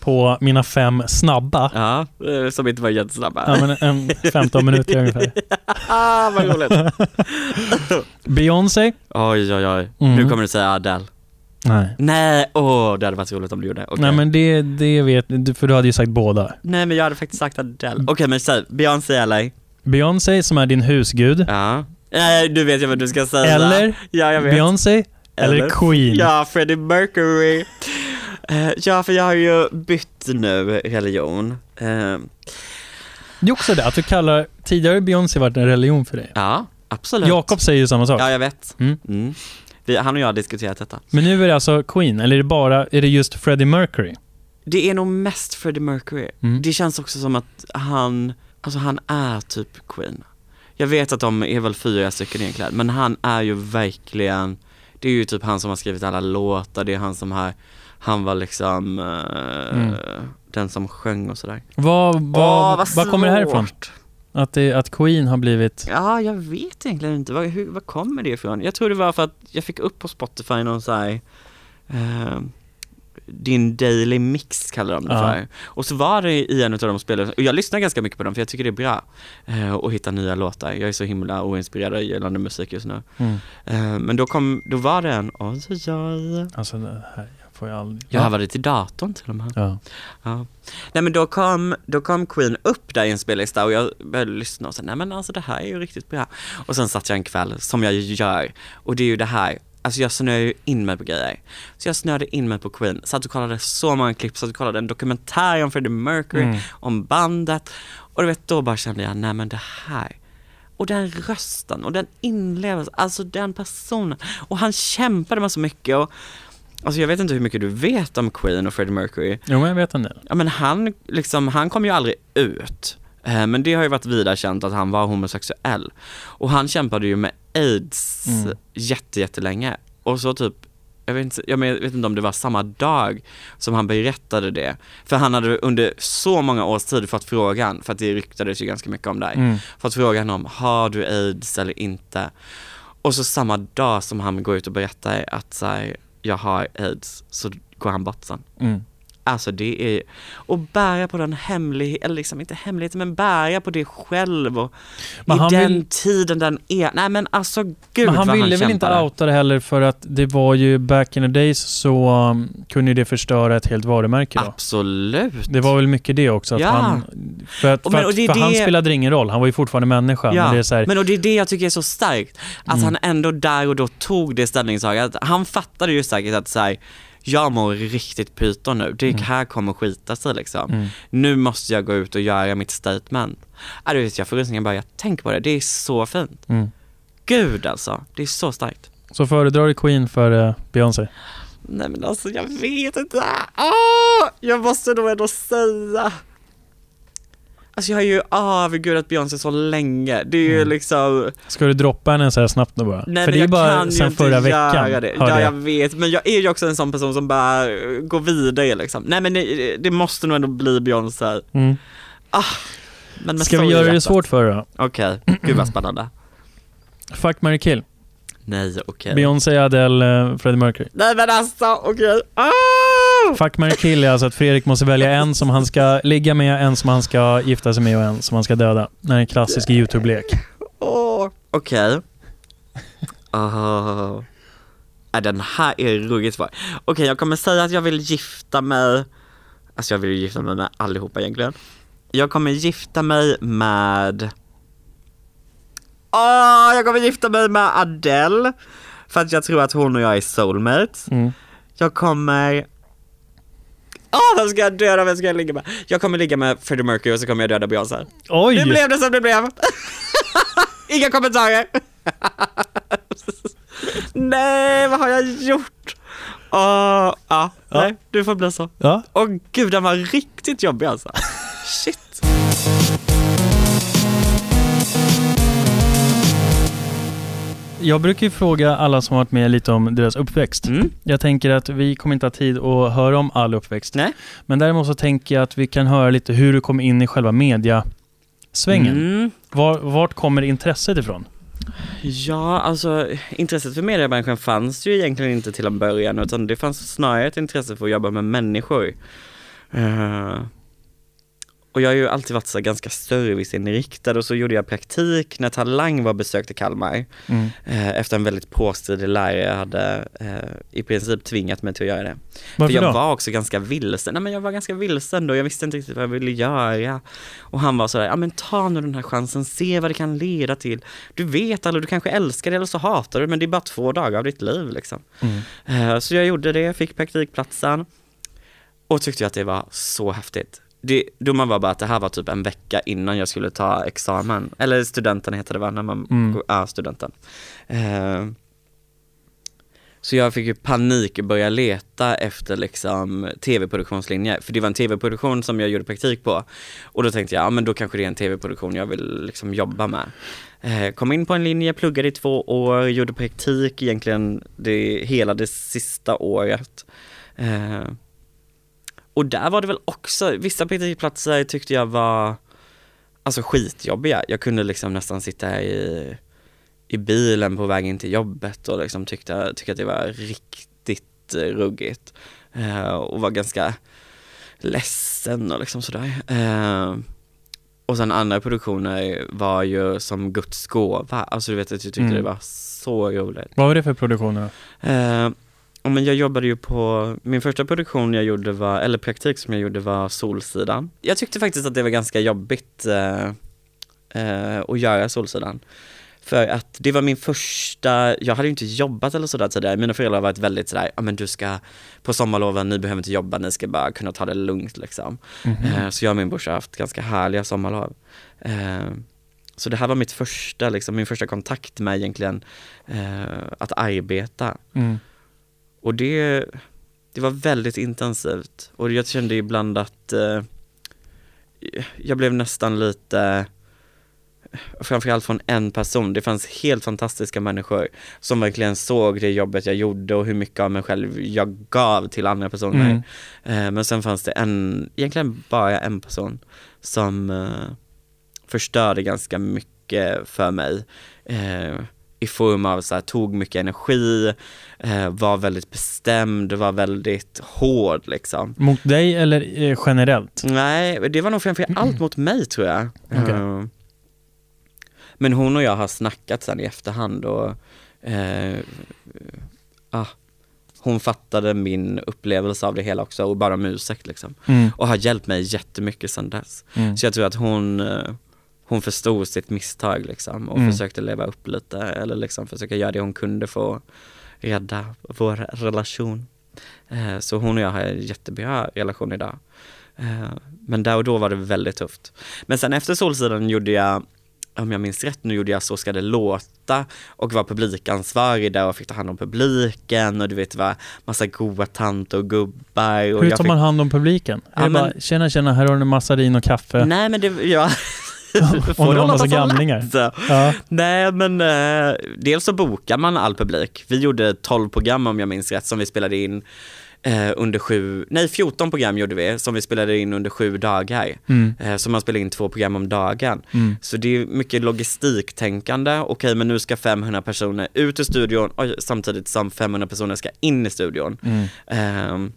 På mina fem snabba. Ja, eh, som inte var jättesnabba. Ja, men en 15 minuter ungefär. ah, vad roligt. Beyoncé. Oj, oj, oj. Mm. Nu kommer du säga Adele. Nej. Nej, åh, det hade varit roligt om du gjorde. Okej. Nej men det, det vet du, för du hade ju sagt båda. Nej men jag hade faktiskt sagt Adele. Okej men säg, Beyoncé eller? Beyoncé som är din husgud. Ja. Nej, du vet ju vad du ska säga. Eller Ja, jag vet. Beyoncé eller, Queen. Ja, Freddie Mercury. Eh, ja, för jag har ju bytt nu religion. Eh, Det är också det, att du kallar, tidigare har Beyoncé varit en religion för dig. ja, absolut. Jakob säger ju samma sak. Ja, jag vet. Mm. Mm. Vi, han och jag har diskuterat detta. Men nu är det alltså Queen, eller är det bara, är det just Freddie Mercury? Det är nog mest Freddie Mercury. Mm. Det känns också som att han, alltså han är typ Queen. Jag vet att de är väl fyra stycken egentligen, men han är ju verkligen, det är ju typ han som har skrivit alla låtar, det är han som har, han var liksom eh, Mm. den som sjöng och sådär. Vad, vad, Åh, vad vad kommer det härifrån? svårt. Att, det, att Queen har blivit... Ja, jag vet egentligen inte, var, hur, var kommer det ifrån? Jag tror det var för att jag fick upp på Spotify någon så här, eh, din daily mix kallar de det Ja. för. Och så var det i en av de spelen, och jag lyssnar ganska mycket på dem för jag tycker det är bra eh, att hitta nya låtar. Jag är så himla oinspirerad gällande musik just nu. Mm. Eh, men då kom, då var det en, oj oj oj. Alltså det här, får ju aldrig... Jag har varit till datorn till och med. Ja. Ja. Nej men då kom, då kom Queen upp där i en spellista och jag började lyssna och sa nej men alltså det här är ju riktigt bra. Och sen satt jag en kväll, som jag gör, och det är ju det här, alltså jag snöade ju in mig på grejer. Så jag snöade in mig på Queen, satt och kollade så många klipp, satt och kollade en dokumentär om Freddie Mercury, Mm. om bandet. Och du vet, då bara kände jag, nej men det här, och den rösten och den inlevelsen, alltså den personen. Och han kämpade med så mycket och Alltså jag vet inte hur mycket du vet om Queen och Freddie Mercury. Jo men jag vet en del. Ja men han, liksom, han kom ju aldrig ut. Eh, Men det har ju varit vida känt att han var homosexuell. Och han kämpade ju med aids Mm. jätte, jättelänge. Och så typ, jag vet, inte, jag vet inte om det var samma dag som han berättade det. För han hade under så många års tid fått frågan, för att det ryktades ju ganska mycket om dig, Mm. fått frågan om, har du aids eller inte? Och så samma dag som han går ut och berättar att så här, jag har aids, så går han bort sen. Mm. Alltså det är, och bära på den hemlighet, eller liksom inte hemligheten men bära på det själv och Men i han den vill- tiden den är, nej men alltså gud Men han vad ville han väl inte outa det heller för att det var ju back in the days så um, kunde ju det förstöra ett helt varumärke då. Absolut. Det var väl mycket det också. Att Ja. han, för att, för, men- att, det för han det- spelade ingen roll, han var ju fortfarande människa. Ja, Men det är så här, men och det är det jag tycker är så starkt, att Mm. han ändå där och då tog det ställningstagandet. Han fattade ju säkert att säga jag mår riktigt pyton nu, det Mm. här kommer skita sig liksom. mm. Nu måste jag gå ut och göra mitt statement. Du vet, jag får rysningar bara jag tänker på det, det är så fint. Mm. Gud alltså, det är så starkt. Så föredrar du Queen för uh, Beyoncé? Nej men alltså jag vet inte. Ah, jag måste nog ändå säga. Alltså jag har ju avgudat Beyoncé så länge. Det är ju Mm. liksom, Ska du droppa henne så här snabbt nu bara? nej för men det är jag bara kan ju sen inte förra veckan. göra det. Ja jag. jag vet, men jag är ju också en sån person som bara eh, går vidare liksom. Nej men det, det måste nog ändå bli Beyoncé. Mm. Men med Ska vi göra det svårt för dig då? Okej, gud vad spännande. Fuck, marry, kill. Nej okej. Beyoncé, Adele, uh, Freddie Mercury. Nej men alltså, okej. Ah! Fuck, marry, kill är alltså att Fredrik måste välja en som han ska ligga med, en som han ska gifta sig med och en som han ska döda. Det är en klassisk YouTube-lek. Okej. Åh. Äh, den här är ruggigt svår. Okej, jag kommer säga att jag vill gifta mig, alltså jag vill ju gifta mig med allihopa egentligen. Jag kommer gifta mig med, åh, jag kommer gifta mig med Adele, för att jag tror att hon och jag är soulmates. Mm. Jag kommer, åh, vem ska jag döda, vem ska jag ligga med? Jag kommer ligga med Freddie Mercury och så kommer jag döda Beyoncé. Oj! Det blev det som det blev. Inga kommentarer. nej, vad har jag gjort? Åh, ja, nej, du får bli så. Ja. Åh gud, den var riktigt jobbig alltså. Shit. Jag brukar ju fråga alla som har varit med lite om deras uppväxt. Mm. Jag tänker att vi kommer inte ha tid att höra om all uppväxt. Nej. Men däremot så tänker jag att vi kan höra lite hur du kom in i själva mediasvängen. Mm. Var, vart kommer intresset ifrån? Ja, alltså intresset för mediebranschen fanns ju egentligen inte till en början utan det fanns snarare ett intresse för att jobba med människor. Eh, och jag har ju alltid varit så ganska serviceinriktad och så gjorde jag praktik när Talang var besökte Kalmar. Mm. Eh, efter en väldigt påstridig lärare hade eh, i princip tvingat mig till att göra det. Varför För jag då? var också ganska vilsen, nej men jag var ganska vilsen då, jag visste inte riktigt vad jag ville göra. Och han var sådär, ja men ta nu den här chansen, se vad det kan leda till. Du vet eller du kanske älskar det eller så hatar du men det är bara två dagar av ditt liv liksom. Mm. Eh, Så jag gjorde det, fick praktikplatsen och tyckte att det var så häftigt. Det, domen var bara att det här var typ en vecka innan jag skulle ta examen, eller studenten heter det va, när man, Mm. ja studenten. Eh, Så jag fick ju panik börja leta efter liksom tv-produktionslinjer, för det var en tv-produktion som jag gjorde praktik på. Och då tänkte jag, ja men då kanske det är en tv-produktion jag vill liksom jobba med. Eh, kom in på en linje, pluggade i två år, gjorde praktik egentligen det, hela det sista året. Eh, och där var det väl också, vissa praktikplatser tyckte jag var alltså skitjobbiga. Jag kunde liksom nästan sitta i, i bilen på väg in till jobbet och liksom tyckte, tyckte att det var riktigt ruggigt. Eh, och var ganska ledsen och liksom sådär. Eh, och sen andra produktioner var ju som Guds gåva, alltså du vet att jag tyckte Mm. det var så roligt. Vad var det för produktioner då? Eh, ja, men jag jobbade ju på, min första produktion jag gjorde var, eller praktik som jag gjorde var Solsidan. Jag tyckte faktiskt att det var ganska jobbigt eh, eh, att göra Solsidan. För att det var min första, jag hade ju inte jobbat eller sådär tidigare, mina föräldrar har varit väldigt sådär, ja men du ska på sommarloven, ni behöver inte jobba, ni ska bara kunna ta det lugnt liksom. Mhm. Eh, Så jag och min brorsa har haft ganska härliga sommarlov. Eh, Så det här var mitt första, liksom, min första kontakt med egentligen eh, att arbeta. Mm. Och det, det var väldigt intensivt och jag kände ibland att eh, jag blev nästan lite framförallt från en person. Det fanns helt fantastiska människor som verkligen såg det jobbet jag gjorde och hur mycket av mig själv jag gav till andra personer. Mm. Eh, men sen fanns det en, egentligen bara en person som eh, förstörde ganska mycket för mig. I form av så här, tog mycket energi, eh, var väldigt bestämd, var väldigt hård liksom. Mot dig eller eh, generellt? Nej, det var nog framför allt mot mig tror jag. Okej. Eh, Men hon och jag har snackat sen i efterhand och eh, ah, hon fattade min upplevelse av det hela också och bara om ursäkt liksom. Mm. Och har hjälpt mig jättemycket sen dess. Mm. Så jag tror att hon, eh, hon förstod sitt misstag liksom och Mm. försökte leva upp lite eller liksom försöka göra det hon kunde för att rädda vår relation. Eh, Så hon och jag har en jättebra relation idag. Eh, Men där och då var det väldigt tufft. Men sen efter Solsidan gjorde jag om jag minns rätt, nu gjorde jag Så ska det låta och var publikansvarig där och fick ta hand om publiken och du vet det var massa goa tanter och gubbar. Och Hur tar fick... man hand om publiken? Ja, men- bara, tjena tjena, här har du massardin och kaffe. Nej men det, ja. Om det var massa gamlingar. Ja. Nej men eh, dels så bokar man all publik. Vi gjorde 12 program om jag minns rätt som vi spelade in eh, under sju, nej 14 program gjorde vi som vi spelade in under sju dagar. Mm. Eh, så man spelade in två program om dagen. Mm. Så det är mycket logistiktänkande. Okej men nu ska 500 personer ut ur studion och samtidigt som 500 personer ska in i studion. Mm.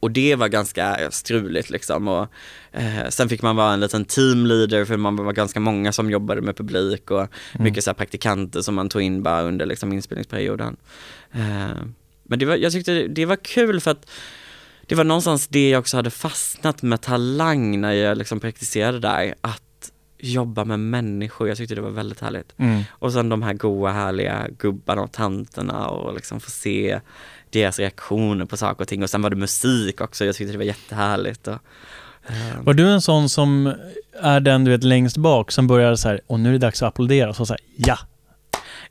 Och det var ganska struligt liksom. Och, eh, sen fick man vara en liten teamleader för man var ganska många som jobbade med publik och mycket så här praktikanter som man tog in bara under liksom inspelningsperioden. Ehm, men det var, jag tyckte det, det var kul för att det var någonstans det jag också hade fastnat med talang när jag liksom praktiserade där, att jobba med människor, jag tyckte det var väldigt härligt. Mm. Och sen de här goa härliga gubbarna och tanterna och liksom få se deras reaktioner på saker och ting och sen var det musik också, jag tyckte det var jättehärligt. Och, ehm, Var du en sån som är den du vet längst bak som börjar så här, och nu är det dags att applådera, och så säger ja,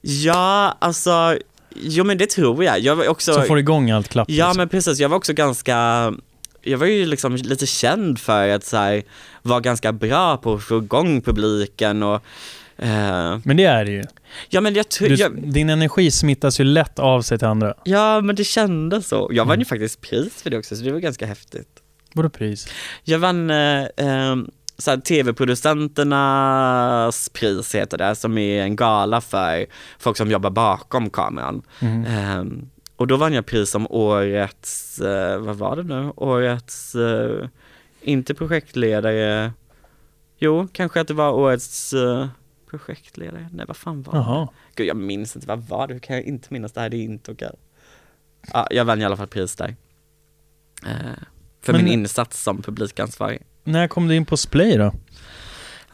ja, alltså, jo men det tror jag. Jag var också, så får igång allt klapp. ja liksom. men precis, jag var också ganska, jag var ju liksom lite känd för att så här, vara ganska bra på att få igång publiken och men det är det ju. Ja men jag Du, jag, din energi smittas ju lätt av sig till andra. ja men det kändes så. Jag vann Mm. ju faktiskt pris för det också så det var ganska häftigt. Både pris. Jag vann eh, eh, så tv-producenternas pris heter det, som är en gala för folk som jobbar bakom kameran. Mm. Eh, och då vann jag pris som årets, eh, vad var det nu, årets eh, inte projektledare. Jo, kanske att det var årets projektledare. Nej, vad fan var Jaha. det? Gud, jag minns inte. Vad var det? Hur kan jag inte minnas det här? Det är inte okej. Ja, jag vann i alla fall pris där. Uh, för Men- min insats som publikansvarig. När kom du in på Splay då?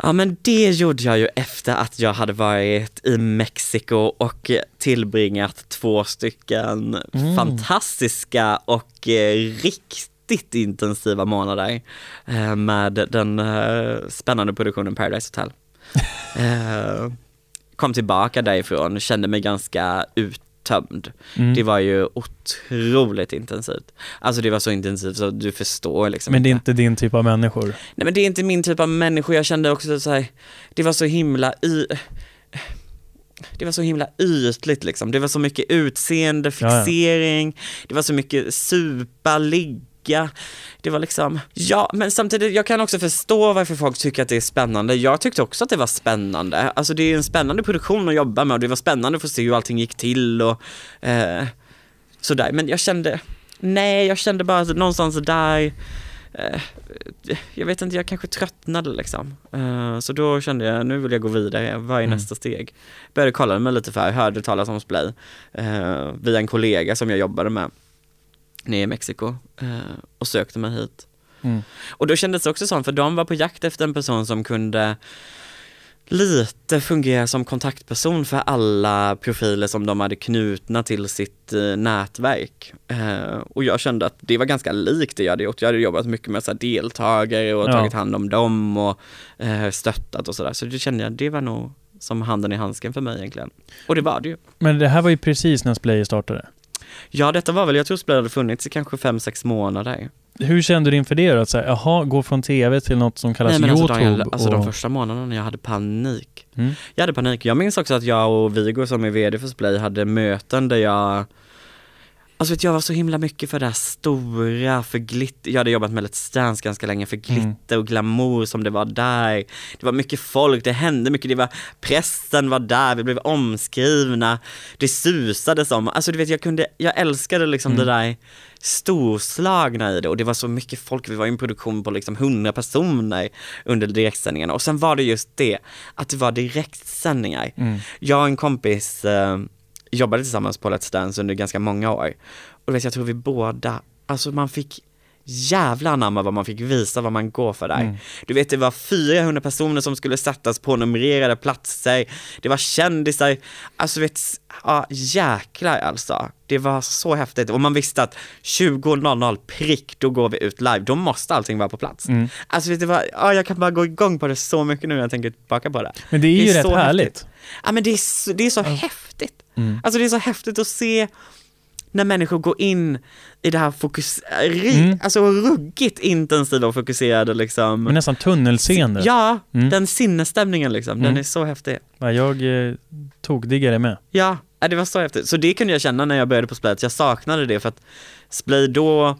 Ja men det gjorde jag ju efter att jag hade varit i Mexiko och tillbringat två stycken Mm. fantastiska och eh, riktigt intensiva månader eh, med den eh, spännande produktionen Paradise Hotel. Eh, kom tillbaka därifrån, kände mig ganska uttömd. Mm. Det var ju otroligt intensivt. Alltså det var så intensivt så du förstår liksom Men det är inte. din typ av människor? Nej men det är inte min typ av människor, jag kände också så här, det var så himla y... Det var så himla ytligt liksom, det var så mycket utseende, Ja, ja. fixering, det var så mycket supa, ligga, det var liksom, ja men samtidigt, jag kan också förstå varför folk tycker att det är spännande. Jag tyckte också att det var spännande, alltså det är en spännande produktion att jobba med och det var spännande att få se hur allting gick till och eh, sådär, men jag kände, nej jag kände bara att någonstans där eh, jag vet inte, jag kanske tröttnade liksom. Eh, så då kände jag, nu vill jag gå vidare, vad är Mm. nästa steg? Började kolla mig lite för, hörde talas om Splay eh, via en kollega som jag jobbade med nere i Mexiko eh, och sökte mig hit. Mm. Och då kändes det också så, för de var på jakt efter en person som kunde lite fungera som kontaktperson för alla profiler som de hade knutna till sitt eh, nätverk. Eh, och jag kände att det var ganska likt det jag hade gjort. Jag hade jobbat mycket med så deltagare och Ja. tagit hand om dem och stöttat och sådär. Så det kände jag, det var nog som handen i handsken för mig egentligen. Och det var det ju. Men det här var ju precis när Splay startade. Ja, detta var väl, jag tror Splay hade funnits i kanske fem sex månader. Hur kände du inför det då? Att säga, jaha, gå från TV till något som kallas Nej men alltså, Youtube? Daniel, alltså de och... första månaderna jag hade panik. mm. Jag hade panik. Jag minns också att jag och Viggo som är VD för Splay hade möten där jag Alltså vet, jag var så himla mycket för det här stora, för glitter, jag hade jobbat med Let's Dance ganska länge, för glitter och glamour som det var där. Det var mycket folk, det hände mycket, det var, pressen var där, vi blev omskrivna, det susade som, alltså du vet jag kunde, jag älskade liksom det där storslagna i det och det var så mycket folk, vi var i en produktion på liksom 100 personer under direktsändningarna och sen var det just det, att det var direktsändningar. Mm. Jag och en kompis eh, jobbade tillsammans på Let's Dance under ganska många år. Och vet, jag tror vi båda, alltså man fick jävla anamma vad man fick visa vad man går för där. Mm. Du vet det var 400 personer som skulle sättas på numrerade platser, det var kändisar, alltså vet, ja jäklar alltså. Det var så häftigt och man visste att 20.00 prick, då går vi ut live, då måste allting vara på plats. Mm. Alltså vet du vad, ja, jag kan bara gå igång på det så mycket nu när jag tänker tillbaka på det. Men det är ju Det är rätt så härligt. häftigt. Ja men det är så, det är så häftigt. Mm. Alltså det är så häftigt att se när människor går in i det här fokus, Mm. alltså ruggigt intensiva och fokuserade liksom. Men nästan tunnelseende. Ja, Mm. den sinnesstämningen liksom, den Mm. är så häftig. Ja, jag eh, togdiggar det med. Ja, det var så häftigt. Så det kunde jag känna när jag började på Splay, jag saknade det för att Splay då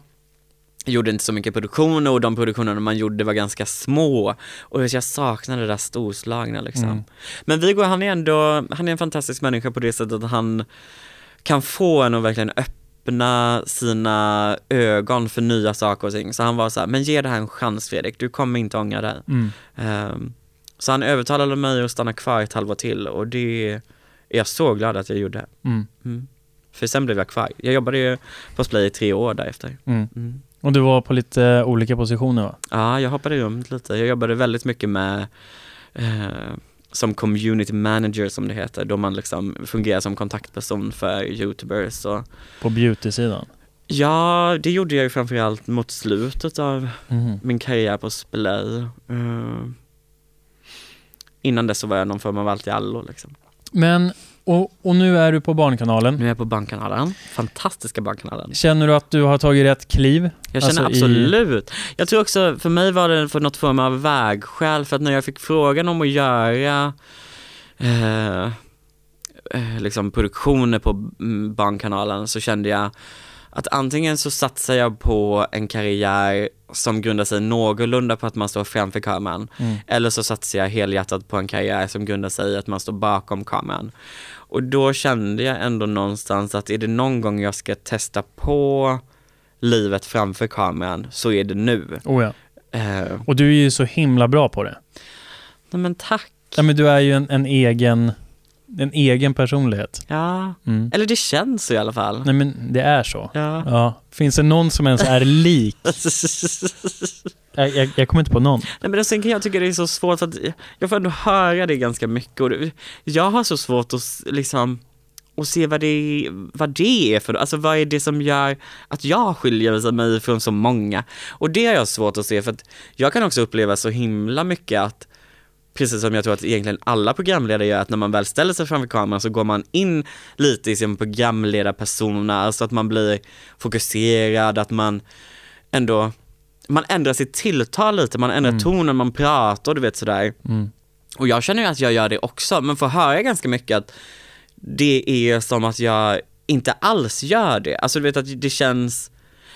gjorde inte så mycket produktioner och de produktionerna man gjorde var ganska små. Och jag saknade det där storslagna liksom. Mm. Men Viggo han är ändå, han är en fantastisk människa på det sättet att han kan få en att verkligen öppna sina ögon för nya saker och ting. Så han var så här, men ge det här en chans Fredrik, du kommer inte ångra dig. Mm. Ehm, så han övertalade mig att stanna kvar ett halvår till och det är jag så glad att jag gjorde. Mm. Mm. För sen blev jag kvar. Jag jobbade ju på Splay i tre år därefter. Mm. Mm. Och du var på lite olika positioner va? Ja, jag hoppade runt lite. Jag jobbade väldigt mycket med eh, som community manager som det heter, då man liksom fungerar som kontaktperson för youtubers och På beauty-sidan? Ja, det gjorde jag ju framförallt mot slutet av Mhm. min karriär på Splay. Eh, innan dess så var jag någon form av allt i allo liksom. Men, och, och nu är du på Barnkanalen. Nu är jag på Barnkanalen, fantastiska Barnkanalen. Känner du att du har tagit rätt kliv? Jag känner Alltså i- absolut. Jag tror också, för mig var det för något form av vägskäl, för att när jag fick frågan om att göra eh, eh, liksom produktioner på mm, Barnkanalen så kände jag att antingen så satsar jag på en karriär som grundar sig någorlunda på att man står framför kameran, Mm. eller så satsar jag helhjärtat på en karriär som grundar sig i att man står bakom kameran. Och då kände jag ändå någonstans att är det någon gång jag ska testa på livet framför kameran så är det nu. Oh ja. Eh, Och du är ju så himla bra på det. nej men tack. Ja, men du är ju en, en egen en egen personlighet. Ja, Mm. eller det känns så i alla fall. Nej men det är så. Ja. Ja. Finns det någon som ens är lik? Jag, jag, jag kommer inte på någon. Nej men sen kan jag tycka det är så svårt för att jag får ändå höra det ganska mycket och jag har så svårt att liksom och se vad det, vad det är för, alltså vad är det som gör att jag skiljer mig från så många? Och det har jag svårt att se för att jag kan också uppleva så himla mycket att Precis som jag tror att egentligen alla programledare gör, att när man väl ställer sig framför kameran så går man in lite i sin programledarpersona, alltså att man blir fokuserad, att man ändå, man ändrar sitt tilltal lite, man ändrar Mm. tonen, man pratar, du vet sådär. Mm. Och jag känner ju att jag gör det också, men får höra ganska mycket att det är som att jag inte alls gör det. Alltså du vet att det känns,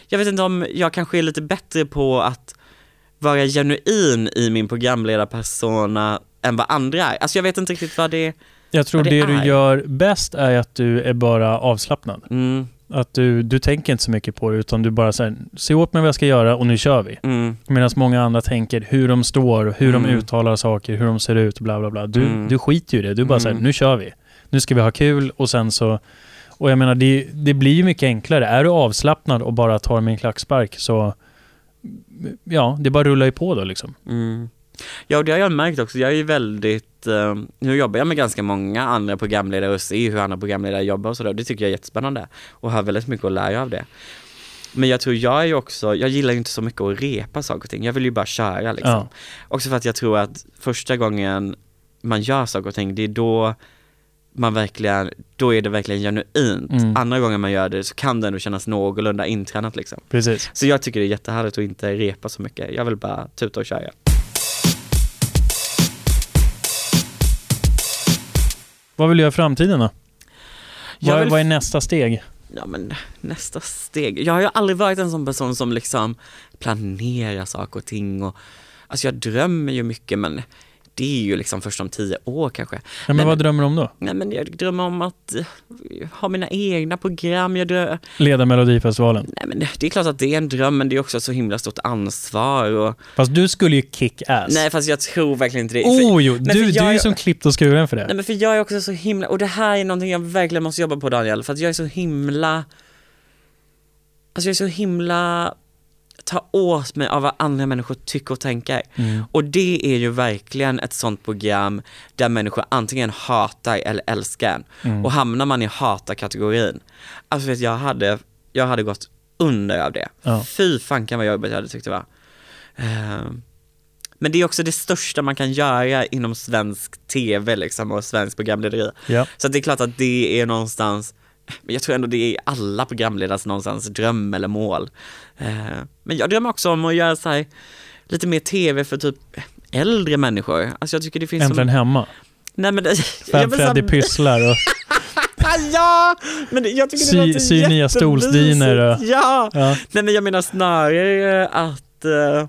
jag vet inte om jag kanske är lite bättre på att vara genuin i min programledarpersona än vad andra är. Alltså jag vet inte riktigt vad det är. Jag tror det, det du gör bäst är att du är bara avslappnad. Mm, Att du, du tänker inte så mycket på det utan du bara säger se åt mig vad jag ska göra och nu kör vi. mm, Medan många andra tänker hur de står, hur de Mm. uttalar saker, hur de ser ut, bla bla bla. Du, Mm. du skiter ju i det. Du bara Mm. säger nu kör vi. Nu ska vi ha kul och sen så... Och jag menar, det, det blir ju mycket enklare. Är du avslappnad och bara tar med en klackspark så... Ja, det bara rullar ju på då liksom. mm. Ja, och det har jag märkt också. Jag är ju väldigt, eh, nu jobbar jag med ganska många andra programledare och ser hur andra programledare jobbar och sådär. Det tycker jag är jättespännande och har väldigt mycket att lära av det. Men jag tror jag är ju också, jag gillar ju inte så mycket att repa saker och ting. Jag vill ju bara köra liksom. Ja. Också för att jag tror att första gången man gör saker och ting, det är då man verkligen, då är det verkligen genuint. Mm. Andra gången man gör det så kan det ändå kännas någorlunda intränat liksom. Precis. Så jag tycker det är jättehärligt att inte repa så mycket. Jag vill bara tuta och köra. Vad vill du göra i framtiden då? Jag Vad, vill- vad är nästa steg? Ja men nästa steg. Jag har ju aldrig varit en sån person som liksom planerar saker och ting och Alltså jag drömmer ju mycket men det är ju liksom först om tio år kanske. Ja, men Nej, vad men- drömmer du om då? Nej men jag drömmer om att eh, ha mina egna program, jag drömmer, Leda Melodifestivalen. nej men det är klart att det är en dröm men det är också så himla stort ansvar och Fast du skulle ju kick ass. Nej fast jag tror verkligen inte det. För- oh jo, men du, för du är ju som klippt och skuren för det. Nej men för jag är också så himla, och det här är någonting jag verkligen måste jobba på Daniel, för att jag är så himla Alltså jag är så himla ta åt mig av vad andra människor tycker och tänker. Mm. Och det är ju verkligen ett sånt program där människor antingen hatar eller älskar. Mm. Och hamnar man i hata-kategorin, alltså vet jag hade, jag hade gått under av det. Ja. Fy fanken vad jobbigt jag hade tyckt det var. Ehm, men det är också det största man kan göra inom svensk tv liksom och svensk programlederi. Ja. Så det är klart att det är någonstans, men jag tror ändå det är alla programledares någonstans dröm eller mål. Eh, Men jag drömmer också om att göra så här, lite mer tv för typ äldre människor. Alltså jag tycker det finns Äntligen så... hemma. Nej men det... Här- Freddy pysslar och... Ja! Men det, jag tycker Sy- det låter sy nya jättemysigt. stolsdyner och- Ja! Ja. Nej men jag menar snarare att eh,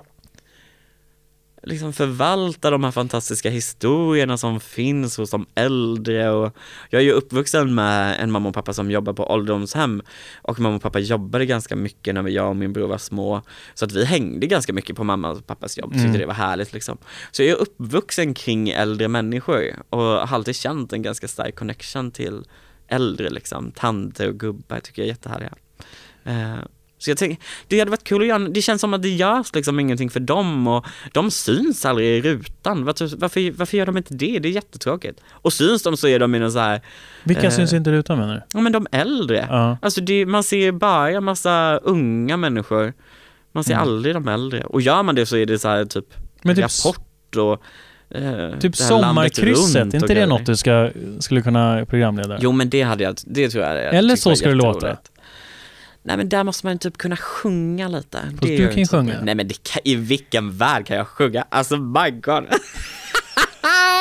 liksom förvalta de här fantastiska historierna som finns hos de äldre och jag är ju uppvuxen med en mamma och pappa som jobbar på ålderdomshem och mamma och pappa jobbade ganska mycket när jag och min bror var små så att vi hängde ganska mycket på mamma och pappas jobb, tyckte Mm. det var härligt liksom. Så jag är uppvuxen kring äldre människor och har alltid känt en ganska stark connection till äldre liksom, tanter och gubbar tycker jag är jättehärliga. Eh, så jag tänker, det hade varit kul att göra, det känns som att det görs liksom ingenting för dem och de syns aldrig i rutan. Varför, varför, varför gör de inte det? Det är jättetråkigt. Och syns de så är de i någon så här, Vilka Eh. syns inte i rutan menar du? ja men de äldre. Ja. Alltså det, man ser bara en massa unga människor. Man ser Mm. aldrig de äldre. Och gör man det så är det så här typ Men typ, Rapport och eh, typ sommarkrysset, är inte det något du ska, skulle kunna programleda? Jo men det hade jag, det tror jag Eller så ska det låta. Nej men där måste man typ kunna sjunga lite. du gör kan inte ju sjunga. Nej men det kan, i vilken värld kan jag sjunga? Alltså my god.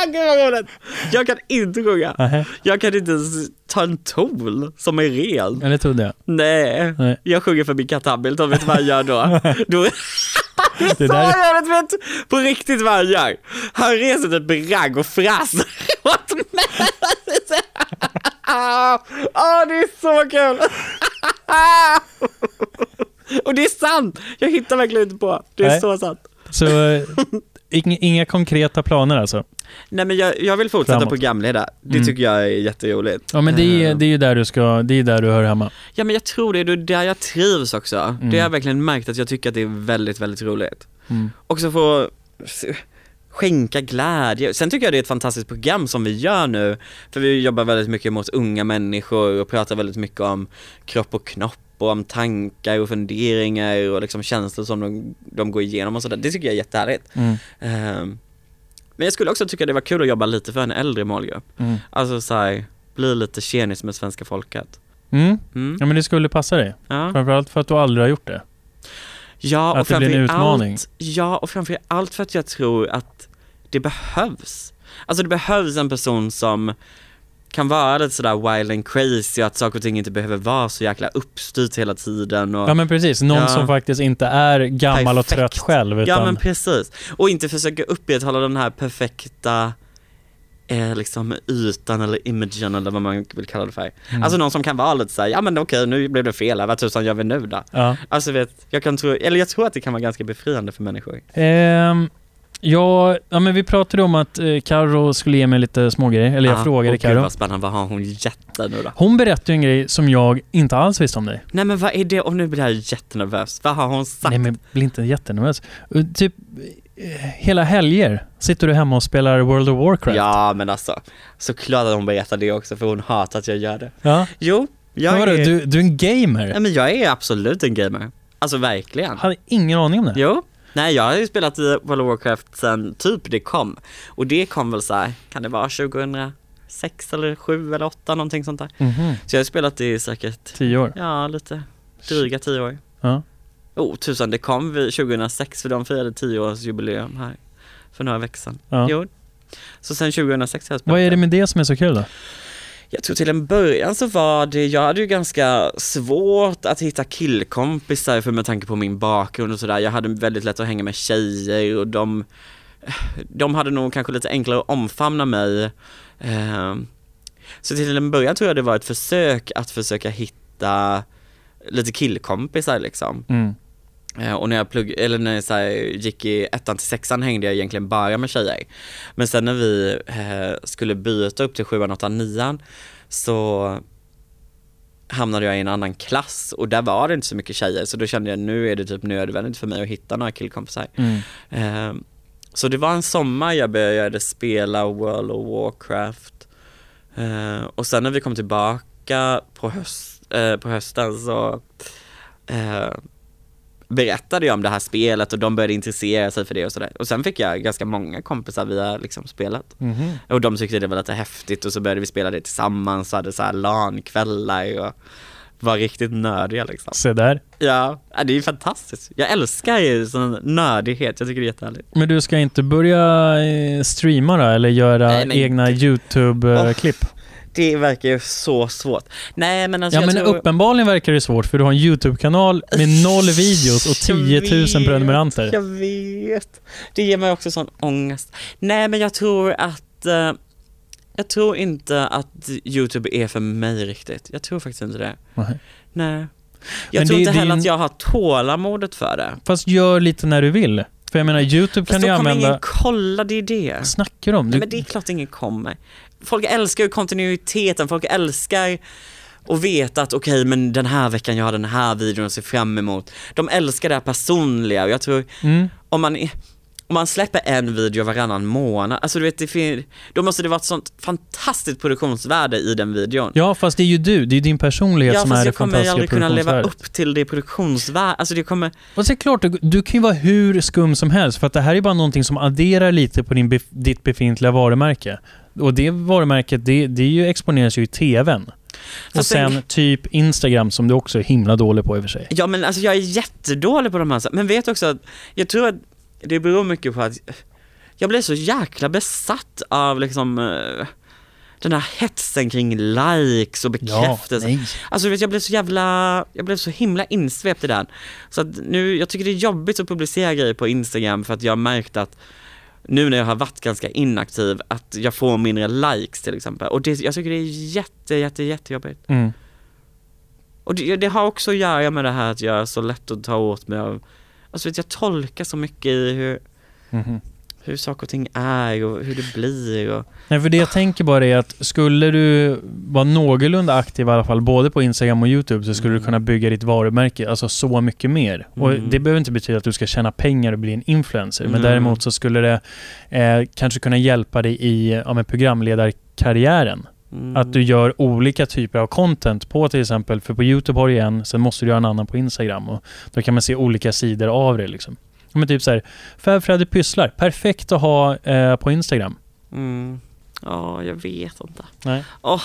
Gud vad roligt. Jag kan inte sjunga. Nähä, Jag kan inte ta en ton som är ren. ja, det trodde jag. Nej, Nej. jag sjunger för min katt Hamilton, vet du vad jag gör då? då Det Så där, jag vet, på riktigt vad han gör. Han reser typ bragg och fraser åt mig. Åh, det är så kul! och det är sant! Jag hittar verkligen inte på. Det är Nej. så sant. Så eh, inga, konkreta planer alltså? Nej men jag, jag vill fortsätta Framåt. programledare. Det Mm. tycker jag är jätteroligt. Ja men det är, Eh, det är ju där du ska, det är där du hör hemma. Ja men jag tror det, det är där jag trivs också. Mm. Det har jag verkligen märkt att jag tycker att det är väldigt, väldigt roligt. Mm. Också få s- skänka glädje. Sen tycker jag det är ett fantastiskt program som vi gör nu, för vi jobbar väldigt mycket mot unga människor och pratar väldigt mycket om kropp och knopp och om tankar och funderingar och liksom känslor som de, de går igenom och sådär. Det tycker jag är jättehärligt. Mm. Ehm, men jag skulle också tycka det var kul att jobba lite för en äldre målgrupp. Mm. Alltså såhär, bli lite tjenis med svenska folket. Mm. Mm. Ja men det skulle passa dig. Ja. Framförallt för att du aldrig har gjort det. Ja, och Att det blir en utmaning. Allt, ja, och framför allt för att jag tror att det behövs. Alltså det behövs en person som kan vara lite sådär wild and crazy och att saker och ting inte behöver vara så jäkla uppstyrt hela tiden och Ja men precis, någon Ja. som faktiskt inte är gammal och Perfekt. trött själv. Utan, Ja men precis. Och inte försöka upprätthålla den här perfekta eh, liksom ytan eller imagen eller vad man vill kalla det för. Mm. Alltså någon som kan vara lite såhär, ja men okej nu blev det fel vad tusan gör vi nu då? ja. Alltså vet, jag kan tro, eller jag tror att det kan vara ganska befriande för människor. Ehm, ja, ja, men vi pratade om att eh, Karo skulle ge mig lite smågrejer. Eller jag Ja, frågade åh, Gud Karo. vad spännande, vad har hon gett dig nu då? Hon berättade en grej som jag inte alls visste om dig. Nej men vad är det, och nu blir jag jättenervös, vad har hon sagt? Nej men bli inte jättenervös. Typ, hela helger sitter du hemma och spelar World of Warcraft. Ja men alltså, såklart att hon berättar det också för hon hatar att jag gör det. ja. Jo, jag Men vadå, är, du, du är en gamer? nej, men jag är absolut en gamer. Alltså verkligen. hade ingen aning om det. Jo. Nej jag har ju spelat i World of Warcraft sen typ det kom. Och det kom väl så här, kan det vara 2006 eller 7 eller 8 någonting sånt där. Mhm. Så jag har spelat i säkert, Tio år. ja lite dryga 10 år. Ja. Oh tusan, det kom vi 2006 för de firade 10-årsjubileum här för några veckor sedan. Ja. Jo. Så sen 2006 har jag spelat Vad är det med det som är så kul då? Jag tror till en början så var det, jag hade ju ganska svårt att hitta killkompisar för med tanke på min bakgrund och sådär. Jag hade väldigt lätt att hänga med tjejer och de, de hade nog kanske lite enklare att omfamna mig. Ehm, Så till en början tror jag det var ett försök att försöka hitta lite killkompisar liksom. Mm. Eh, Och när jag plugg, eller när jag så gick i ettan till sexan hängde jag egentligen bara med tjejer. Men sen när vi eh, skulle byta upp till sjuan, åttan, nian så hamnade jag i en annan klass och där var det inte så mycket tjejer så då kände jag nu är det typ nödvändigt för mig att hitta några killkompisar. Mm. Eh, så det var en sommar jag började spela World of Warcraft eh, och sen när vi kom tillbaka på, höst, eh, på hösten så eh, berättade jag om det här spelet och de började intressera sig för det och sådär. Och sen fick jag ganska många kompisar via liksom spelet. Mhm. Och de tyckte det var lite häftigt och så började vi spela det tillsammans och hade så här LAN-kvällar och var riktigt nördiga liksom. Se där. Ja, det är fantastiskt. Jag älskar ju sån nördighet, jag tycker det är jättehärligt. Men du ska inte börja eh, streama då, eller göra Nej, men- egna YouTube-klipp? Det verkar ju så svårt. Nej men alltså ja jag men tror... uppenbarligen verkar det svårt för du har en YouTube-kanal med noll videos och 10 000 Jag vet, prenumeranter. Jag vet. Det ger mig också sån ångest. Nej men jag tror att eh, jag tror inte att YouTube är för mig riktigt. Jag tror faktiskt inte det. Nej. Nej. Jag Men tror det- inte det heller en- att jag har tålamodet för det. Fast gör lite när du vill. För jag menar, YouTube kan Fast du då kommer använda... ingen kolla, det är det. Vad snackar du om? Nej, Du... men det är klart ingen kommer. Folk älskar kontinuiteten, folk älskar att veta att okej, men den här veckan jag har den här videon att se fram emot. De älskar det här personliga och jag tror Mm. om man, om man släpper en video varannan månad, alltså du vet, det då måste det vara ett sånt fantastiskt produktionsvärde i den videon. Ja, fast det är ju du. Det är din personlighet Ja som fast är det jag kommer ju fantastiska aldrig kunna leva produktionsvärdet. upp till det produktionsvärdet, alltså det kommer, Och det är klart, du, du kan ju vara hur skum som helst för att det här är bara någonting som adderar lite på din ditt befintliga varumärke. Och det varumärket, det, det ju exponeras ju i TVn. Och sen typ Instagram som du också är himla dålig på i och för sig. ja men alltså jag är jättedålig på de här men vet också att, jag tror att det beror mycket på att jag blev så jäkla besatt av liksom eh, den här hetsen kring likes och bekräftelse. nej. Alltså du vet, jag blev så jävla, jag blev så himla insvept i den. Så att nu, jag tycker det är jobbigt att publicera grejer på Instagram för att jag har märkt att nu när jag har varit ganska inaktiv, att jag får mindre likes till exempel. Och det, jag tycker det är jätte, jätte, jättejobbigt. Mm. Och det, det har också att göra med det här att jag är så lätt att ta åt mig av alltså vet jag tolkar så mycket i hur, Mhm. Hur saker och ting är och hur det blir och Nej, för det jag tänker bara är att skulle du vara någorlunda aktiv i alla fall, både på Instagram och YouTube, så skulle Mm. du kunna bygga ditt varumärke alltså så mycket mer. Och Mm. det behöver inte betyda att du ska tjäna pengar och bli en influencer, men Mm. däremot så skulle det eh, kanske kunna hjälpa dig i ja, men programledarkarriären. mm, Att du gör olika typer av content på till exempel, för på YouTube har du en, sen måste du göra en annan på Instagram och då kan man se olika sidor av det liksom. Men typ såhär, Fab Freddy pysslar, perfekt att ha eh, på Instagram. Mm. Ja, jag vet inte. Nej. Åh,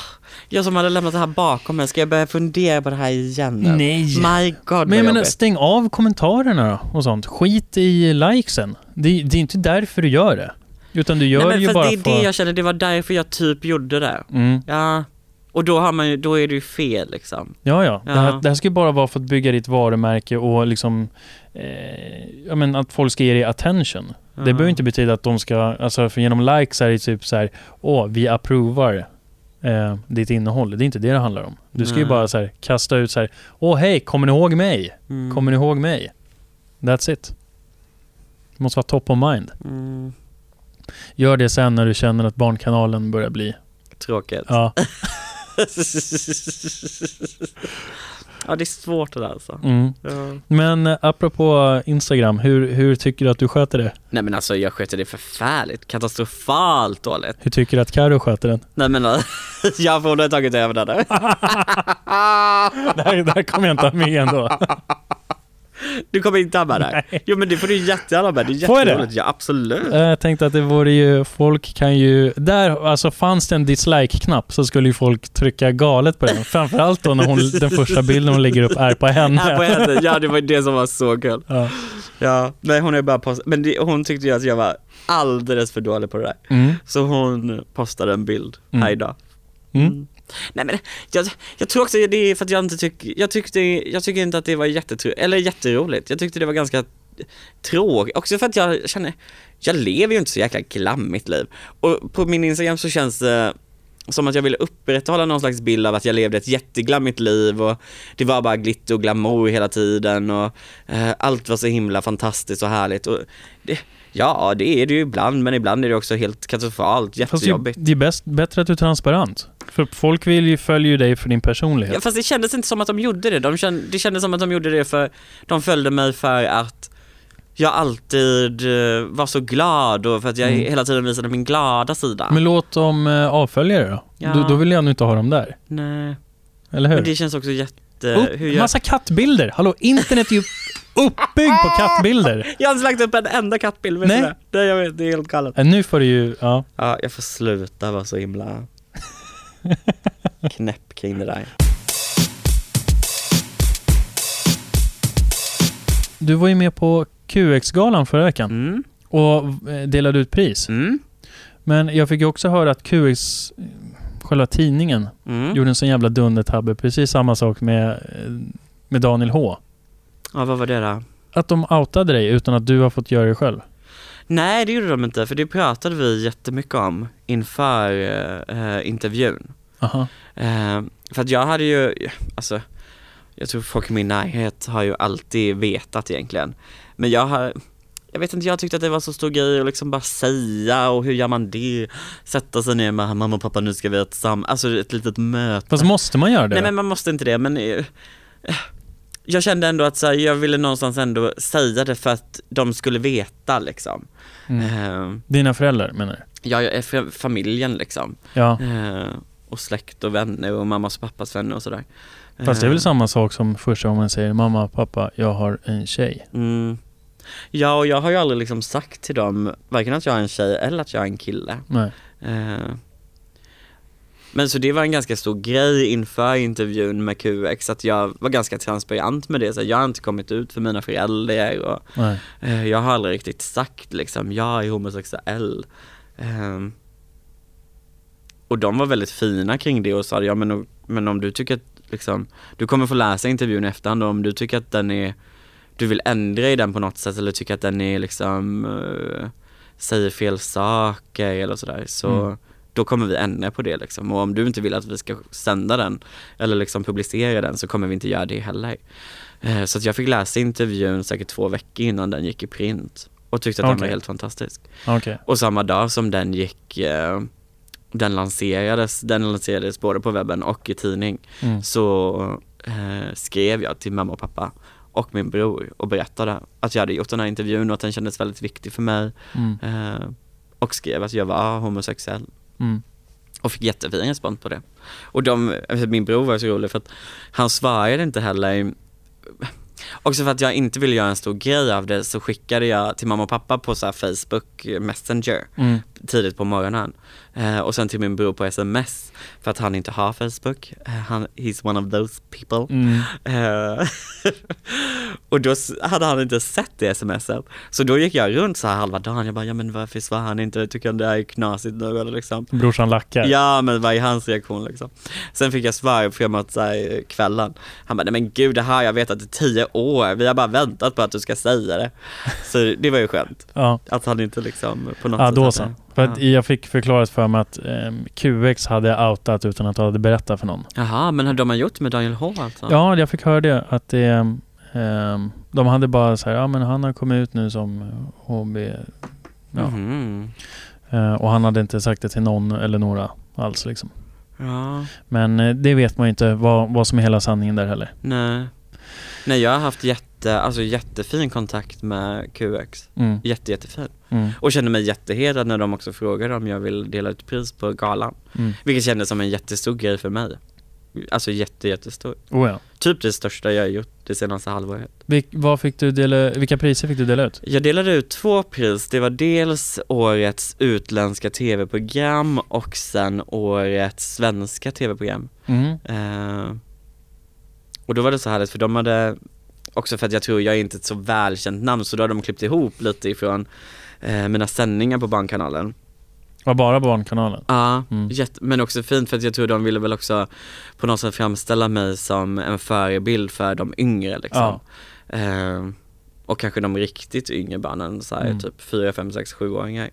jag som hade lämnat det här bakom mig, ska jag börja fundera på det här igen nu? Nej. My God Men jag menar, stäng av kommentarerna då och sånt. Skit i likesen. Det, det är inte därför du gör det. Utan du gör Nej det men ju för bara det är för... det jag känner, det var därför jag typ gjorde det. Mm. Ja, och då har man ju, då är det ju fel liksom. Ja, ja. Det, Ja. här, det här ska ju bara vara för att bygga ditt varumärke och liksom... Eh, ja, men att folk ska ge dig attention. Det Ja. behöver inte betyda att de ska... Alltså, för genom likes är det typ så här... Åh, vi approvar eh, ditt innehåll. Det är inte det det handlar om. Du ska ju Nej. bara så här, kasta ut så här... Åh, hej, kommer ni ihåg mig? Mm. Kommer ni ihåg mig? That's it. Det måste vara top of mind. Mm. Gör det sen när du känner att Barnkanalen börjar bli... Tråkigt. Ja. ja, det är svårt det där alltså. Mm. Ja. Men eh, apropå Instagram, hur, hur tycker du att du sköter det? Nej men alltså jag sköter det förfärligt, katastrofalt dåligt. Hur tycker du att Karo sköter den? Nej men jag får ha tagit över det där. där, där kommer jag inte ha med ändå. Du kommer inte ha med där? Nej. Jo men det får du jättegärna med, det är jätteroligt. Ja absolut. Eh, Jag tänkte att det vore ju, folk kan ju, där, alltså fanns det en dislike-knapp så skulle ju folk trycka galet på den. Framförallt då när hon, den första bilden hon lägger upp är på henne. Här på henne, ja det var det som var så kul. Ja. Ja, men hon är bara post- men det, hon tyckte ju att jag var alldeles för dålig på det där. Mm. Så hon postade en bild Mm. här idag. Mm. Nej men jag, jag tror också det är för att jag inte tycker, jag tyckte, jag tycker inte att det var jättetro, eller jätteroligt. Jag tyckte det var ganska tråkigt, också för att jag känner, jag lever ju inte så jäkla glammigt liv. Och på min Instagram så känns det som att jag ville upprätthålla någon slags bild av att jag levde ett jätteglammigt liv och det var bara glitter och glamour hela tiden och eh, allt var så himla fantastiskt och härligt. Och det, ja, det är det ju ibland, men ibland är det också helt katastrofalt, Fast det, jättejobbigt. är bäst, bättre att du är transparent. För folk vill ju, följer ju dig för din personlighet. Ja, fast det kändes inte som att de gjorde det. De kände, det kändes som att de gjorde det för, de följde mig för att jag alltid eh, var så glad och för att jag Mm. hela tiden visade min glada sida. Men låt dem eh, avfölja det då. Ja. då. Då vill jag nog inte ha dem där. Nej, Eller hur? men det känns också jätte... Hur jag... Massa kattbilder! Hallå, internet är ju uppbyggd på kattbilder! jag har inte lagt upp en enda kattbild, vet Nej. det? det? Jag vet, det är helt galet. Nu får du ju, ja. Ja, jag får sluta vara så himla knäpp kring det där. Du var ju med på QX-galan förra veckan Mm, och eh, delade ut pris. mm, Men jag fick ju också höra att QX, själva tidningen, mm. gjorde en sån jävla dundertabbe. Precis samma sak med, eh, med Daniel H. Ja, vad var det då? Att de outade dig utan att du har fått göra det själv. Nej, det gjorde de inte, för det pratade vi jättemycket om inför eh, intervjun. Aha. Eh, för att jag hade ju, alltså, jag tror folk i min närhet har ju alltid vetat egentligen. Men jag har, jag vet inte, jag tyckte att det var så stor grej att liksom bara säga och hur gör man det? Sätta sig ner med mamma och pappa, nu ska vi ha ett sam, alltså ett litet möte. Fast måste man göra det? Nej men man måste inte det, men eh, jag kände ändå att så här, jag ville någonstans ändå säga det för att de skulle veta liksom. mm. Eh, Dina föräldrar menar du? jag är för familjen liksom. Ja. Eh, och släkt och vänner och mammas och pappas vänner och sådär. Fast det är väl Eh, samma sak som första gången man säger mamma, pappa, jag har en tjej. Mm. Ja, och jag har ju aldrig liksom sagt till dem, varken att jag är en tjej eller att jag är en kille. Nej. Eh, men så det var en ganska stor grej inför intervjun med QX, att jag var ganska transparent med det. Så jag har inte kommit ut för mina föräldrar och Nej. eh, jag har aldrig riktigt sagt liksom, jag är homosexuell. Eh, och de var väldigt fina kring det och sa, ja men, men om du tycker att liksom, du kommer få läsa intervjun i efterhand och om du tycker att den är, du vill ändra i den på något sätt eller tycker att den är liksom, eh, säger fel saker eller sådär, så Mm. Då kommer vi ändra på det liksom. Och om du inte vill att vi ska sända den eller liksom publicera den så kommer vi inte göra det heller. Eh, så att jag fick läsa intervjun säkert två veckor innan den gick i print och tyckte att den Okej. var helt fantastisk. Okej. Och samma dag som den gick, eh, den lanserades, den lanserades både på webben och i tidning, Mm. så eh, skrev jag till mamma och pappa och min bror och berättade att jag hade gjort den här intervjun och att den kändes väldigt viktig för mig Mm. och skrev att jag var homosexuell Mm. och fick jättefin respons på det. Och de, min bror var så rolig för att han svarade inte heller Också för att jag inte ville göra en stor grej av det så skickade jag till mamma och pappa på så Facebook Messenger Mm. Tidigt på morgonen. Eh, och sen till min bror på sms för att han inte har Facebook. Eh, han, he's one of those people. Mm. Eh, och då hade han inte sett det smset. Så då gick jag runt så här halva dagen, jag bara, ja men varför svarar han inte? Tycker han det här är knasigt nu eller liksom? Brorsan lackar. Ja men vad är hans reaktion liksom? Sen fick jag svar framåt så här, kvällen. Han bara, nej men gud det här, jag vet att det är tio år, vi har bara väntat på att du ska säga det. Så det var ju skönt. Ja. Att han inte liksom på något Ja, sätt då hade- så. För att Ja. jag fick förklarat för mig att ehm, QX hade outat utan att du hade berättat för någon. Jaha, men hade de gjort med Daniel H alltså? Ja, jag fick höra det. Att det, ehm, de hade bara så här, ja men han har kommit ut nu som HB. Ja. Eh, och han hade inte sagt det till någon eller några alls liksom. Ja, Men eh, det vet man ju inte vad, vad som är hela sanningen där heller. nej. Nej jag har haft jätte, alltså jättefin kontakt med QX. Mm. Jätte, jättefin. Mm. Och kände mig jättehedrad när de också frågade om jag vill dela ut pris på galan. Mm. Vilket kändes som en jättestor grej för mig. Alltså jätte, jättestor. Oh, ja. Typ det största jag har gjort det senaste halvåret. Vil, vad fick du dela, vilka priser fick du dela ut? Jag delade ut två pris, det var dels årets utländska tv-program och sen årets svenska tv-program. Mm. Eh, och då var det så härligt för de hade, också för att jag tror jag är inte ett så välkänt namn, så då hade de klippt ihop lite ifrån eh, mina sändningar på Barnkanalen. Var bara Barnkanalen? Ja, Mm. men också fint för att jag tror de ville väl också på något sätt framställa mig som en förebild för de yngre liksom. Eh, och kanske de riktigt yngre barnen, så här, Mm. typ 4, 5, 6, 7-åringar.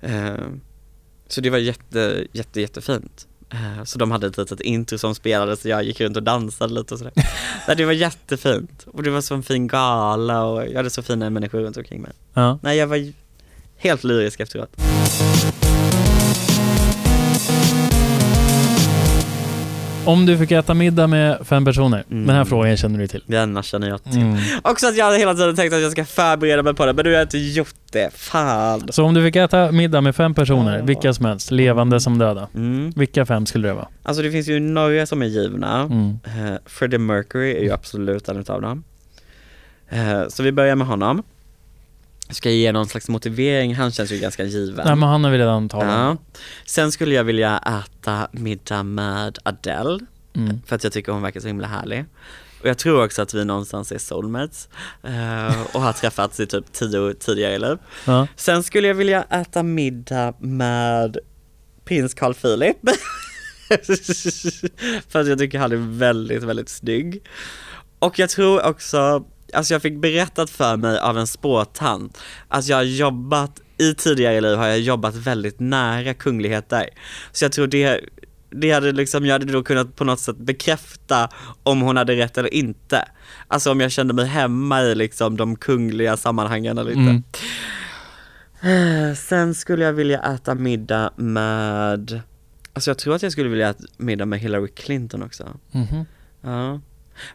Eh, så det var jätte, jätte, jättefint. Eh, så de hade ett litet intro som spelades och jag gick runt och dansade lite och sådär. Det var jättefint. Och det var så en fin gala och jag hade så fina människor runt omkring mig. Ja. Nej, jag var helt lyrisk efteråt. Om du fick äta middag med fem personer, Mm. den här frågan känner du till. Denna känner jag till. Mm. Också att jag hade hela tiden tänkt att jag ska förbereda mig på det, men nu har inte gjort det. Fan. Så om du fick äta middag med fem personer, Ja. vilka som helst, levande som döda. Mm. Vilka fem skulle det vara? Alltså det finns ju några som är givna. Mm. Eh, Freddie Mercury är ju absolut en utav dem. Eh, så vi börjar med honom. Ska jag ge någon slags motivering? Han känns ju ganska given. Nej men han har vi redan talat ja. Sen skulle jag vilja äta middag med Adele, Mm. för att jag tycker hon verkar så himla härlig. Och jag tror också att vi någonstans är soulmates eh, och har träffats i typ tio tidigare liv. Ja. Sen skulle jag vilja äta middag med prins Carl Philip. För att jag tycker han är väldigt, väldigt snygg. Och jag tror också, alltså jag fick berättat för mig av en spåtant att jag har jobbat, i tidigare liv har jag jobbat väldigt nära kungligheter. Så jag tror det, det hade liksom, jag hade då kunnat på något sätt bekräfta om hon hade rätt eller inte. Alltså om jag kände mig hemma i liksom de kungliga sammanhangen eller inte. Mm. Eh, Sen skulle jag vilja äta middag med, alltså jag tror att jag skulle vilja äta middag med Hillary Clinton också. Mhm. Ja.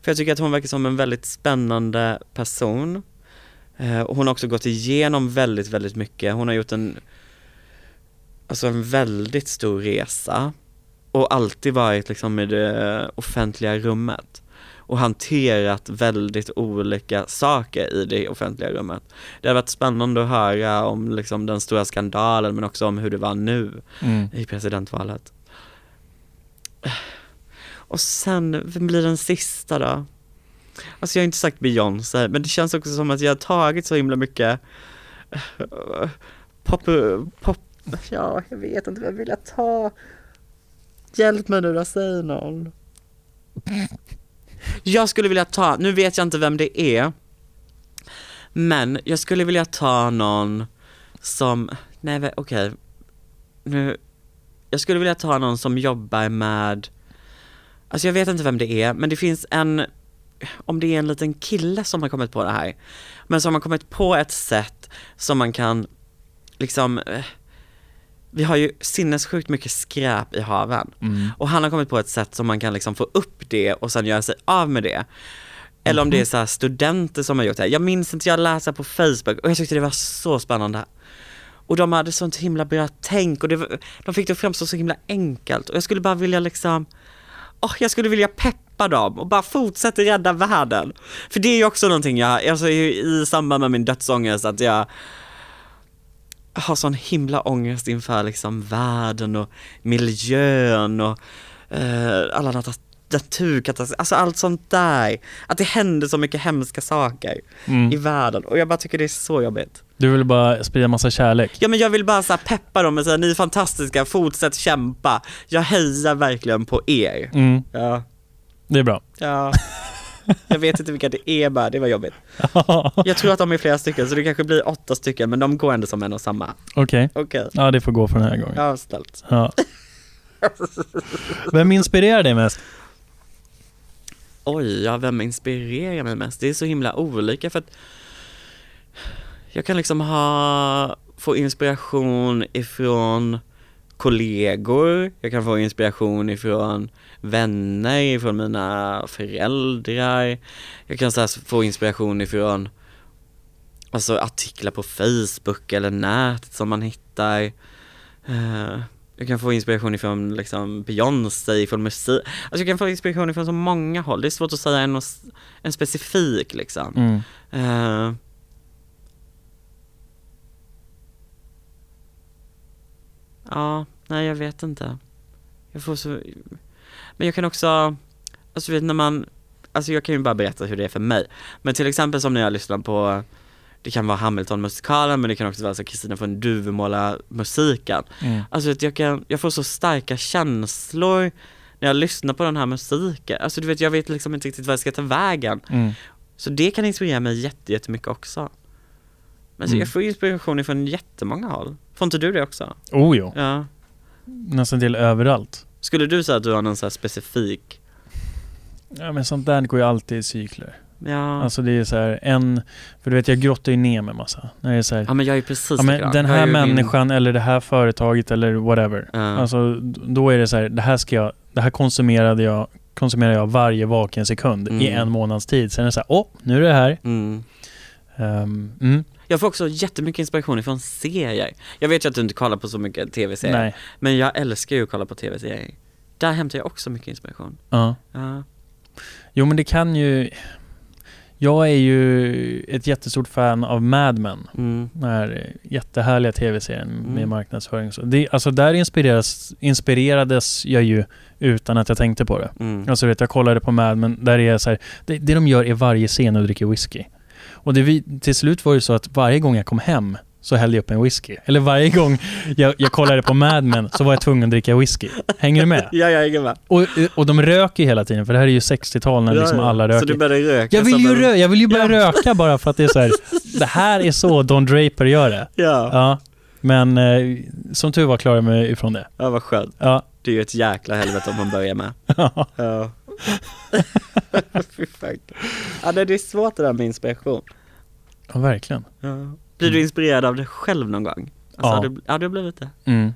För jag tycker att hon verkar som en väldigt spännande person. Eh, hon har också gått igenom väldigt, väldigt mycket. Hon har gjort en, alltså en väldigt stor resa. Och alltid varit liksom i det offentliga rummet. Och hanterat väldigt olika saker i det offentliga rummet. Det har varit spännande att höra om liksom den stora skandalen men också om hur det var nu Mm. i presidentvalet. Och sen, vem blir den sista då? Alltså jag har inte sagt Beyoncé, men det känns också som att jag har tagit så himla mycket eh, pop, pop, ja jag vet inte, vem vill jag ta? Hjälp mig nu då, säg någon. Jag skulle vilja ta, nu vet jag inte vem det är, men jag skulle vilja ta någon som, nej okej, okej, nu, jag skulle vilja ta någon som jobbar med, alltså jag vet inte vem det är, men det finns en, om det är en liten kille som har kommit på det här, men som har kommit på ett sätt som man kan liksom eh, vi har ju sinnessjukt mycket skräp i haven. Mm. Och han har kommit på ett sätt som man kan liksom få upp det och sen göra sig av med det. Eller om det är så här studenter som har gjort det. Jag minns inte, jag läste på Facebook och jag tyckte det var så spännande. Och de hade sånt himla bra tänk och var- de fick det att framstå så himla enkelt och jag skulle bara vilja liksom, åh jag skulle vilja peppa dem och bara fortsätta rädda världen. För det är ju också någonting jag, alltså i i samband med min dödsångest att jag har sån himla ångest inför liksom världen och miljön och eh, alla nat- naturkatastrofer, alltså allt sånt där. Att det händer så mycket hemska saker i Mm. världen och jag bara tycker det är så jobbigt. Du vill bara sprida massa kärlek. Ja men jag vill bara så peppa dem och säga ni är fantastiska, fortsätt kämpa. Jag hejar verkligen på er. Mm. Ja, Det är bra. ja. Jag vet inte vilka det är bara, det var jobbigt. Jag tror att de är flera stycken så det kanske blir åtta stycken men de går ändå som en och samma. Okej. Okej, Ja, det får gå för den här gången. ja snällt. Ja. Vem inspirerar dig mest? Oj, ja, vem inspirerar mig mest? Det är så himla olika för att jag kan liksom ha, få inspiration ifrån kollegor, jag kan få inspiration ifrån vänner, ifrån mina föräldrar, jag kan så få inspiration ifrån alltså artiklar på Facebook eller nätet som man hittar. Eh, jag kan få inspiration ifrån liksom Beyoncé, ifrån musik. Alltså jag kan få inspiration ifrån så många håll. Det är svårt att säga en, en specifik liksom. Mm. Eh, ja, nej jag vet inte. Jag får så, men jag kan också, alltså vet när man, alltså jag kan ju bara berätta hur det är för mig. Men till exempel som när jag lyssnar på, det kan vara Hamilton-musikalen men det kan också vara Kristina från Duvemåla-musiken. Mm. Alltså att jag kan, jag får så starka känslor när jag lyssnar på den här musiken. Alltså du vet, jag vet liksom inte riktigt vad jag ska ta vägen. Mm. Så det kan inspirera mig jätte, jättemycket också. Men så Mm. jag får inspiration från jättemånga håll. Får inte du det också? Oh jo, Ja. nästan till överallt. Skulle du säga att du har någon så specifik, Ja men sånt där går ju alltid i cykler. ja, Alltså det är så här en, för du vet jag grottar ju ner mig massa. När det är så här, ja men jag är precis ja, men den här ju min- människan eller det här företaget eller whatever. Ja. Alltså då är det så här, det här ska jag, det här konsumerade jag, konsumerar jag varje vaken sekund i Mm. en månads tid. Sen är det så här, åh, nu är det här. Mm. Ehm, mm, Jag får också jättemycket inspiration från serier. Jag vet ju att du inte kollar på så mycket tv-serier, men jag älskar ju att kolla på tv-serier. Där hämtar jag också mycket inspiration. Ja. Ja. Jo men det kan ju, jag är ju ett jättestort fan av Mad Men. Mm. Den här jättehärliga tv-serien med Mm. marknadsföring. Så det, alltså där inspireras, inspirerades jag ju utan att jag tänkte på det. Mm. Alltså vet, jag kollade på Mad Men, där är så här, det, det de gör är varje scen och dricker whisky. Och det, vi- till slut var det så att varje gång jag kom hem så hällde jag upp en whisky. Eller varje gång jag, jag kollade på Mad Men så var jag tvungen att dricka whisky. Hänger du med? Ja, jag hänger med. Och, och de röker ju hela tiden, för det här är ju 60-tal när Ja, liksom ja. alla röker. Så du började röka jag, vill ju rö- jag vill ju börja Ja. röka bara för att det är så här. det här är så Don Draper gör det. Ja. Ja. Men eh, som tur var klarade jag mig ifrån det. ja, vad skönt. Ja. Det är ju ett jäkla helvete om man börjar med. Ja. Fan. Ja, det är svårt det där med inspiration. ja, verkligen. Ja. Blir du inspirerad av dig själv någon gång? Alltså, Ja. Har du, ja, du har blivit det. Mm.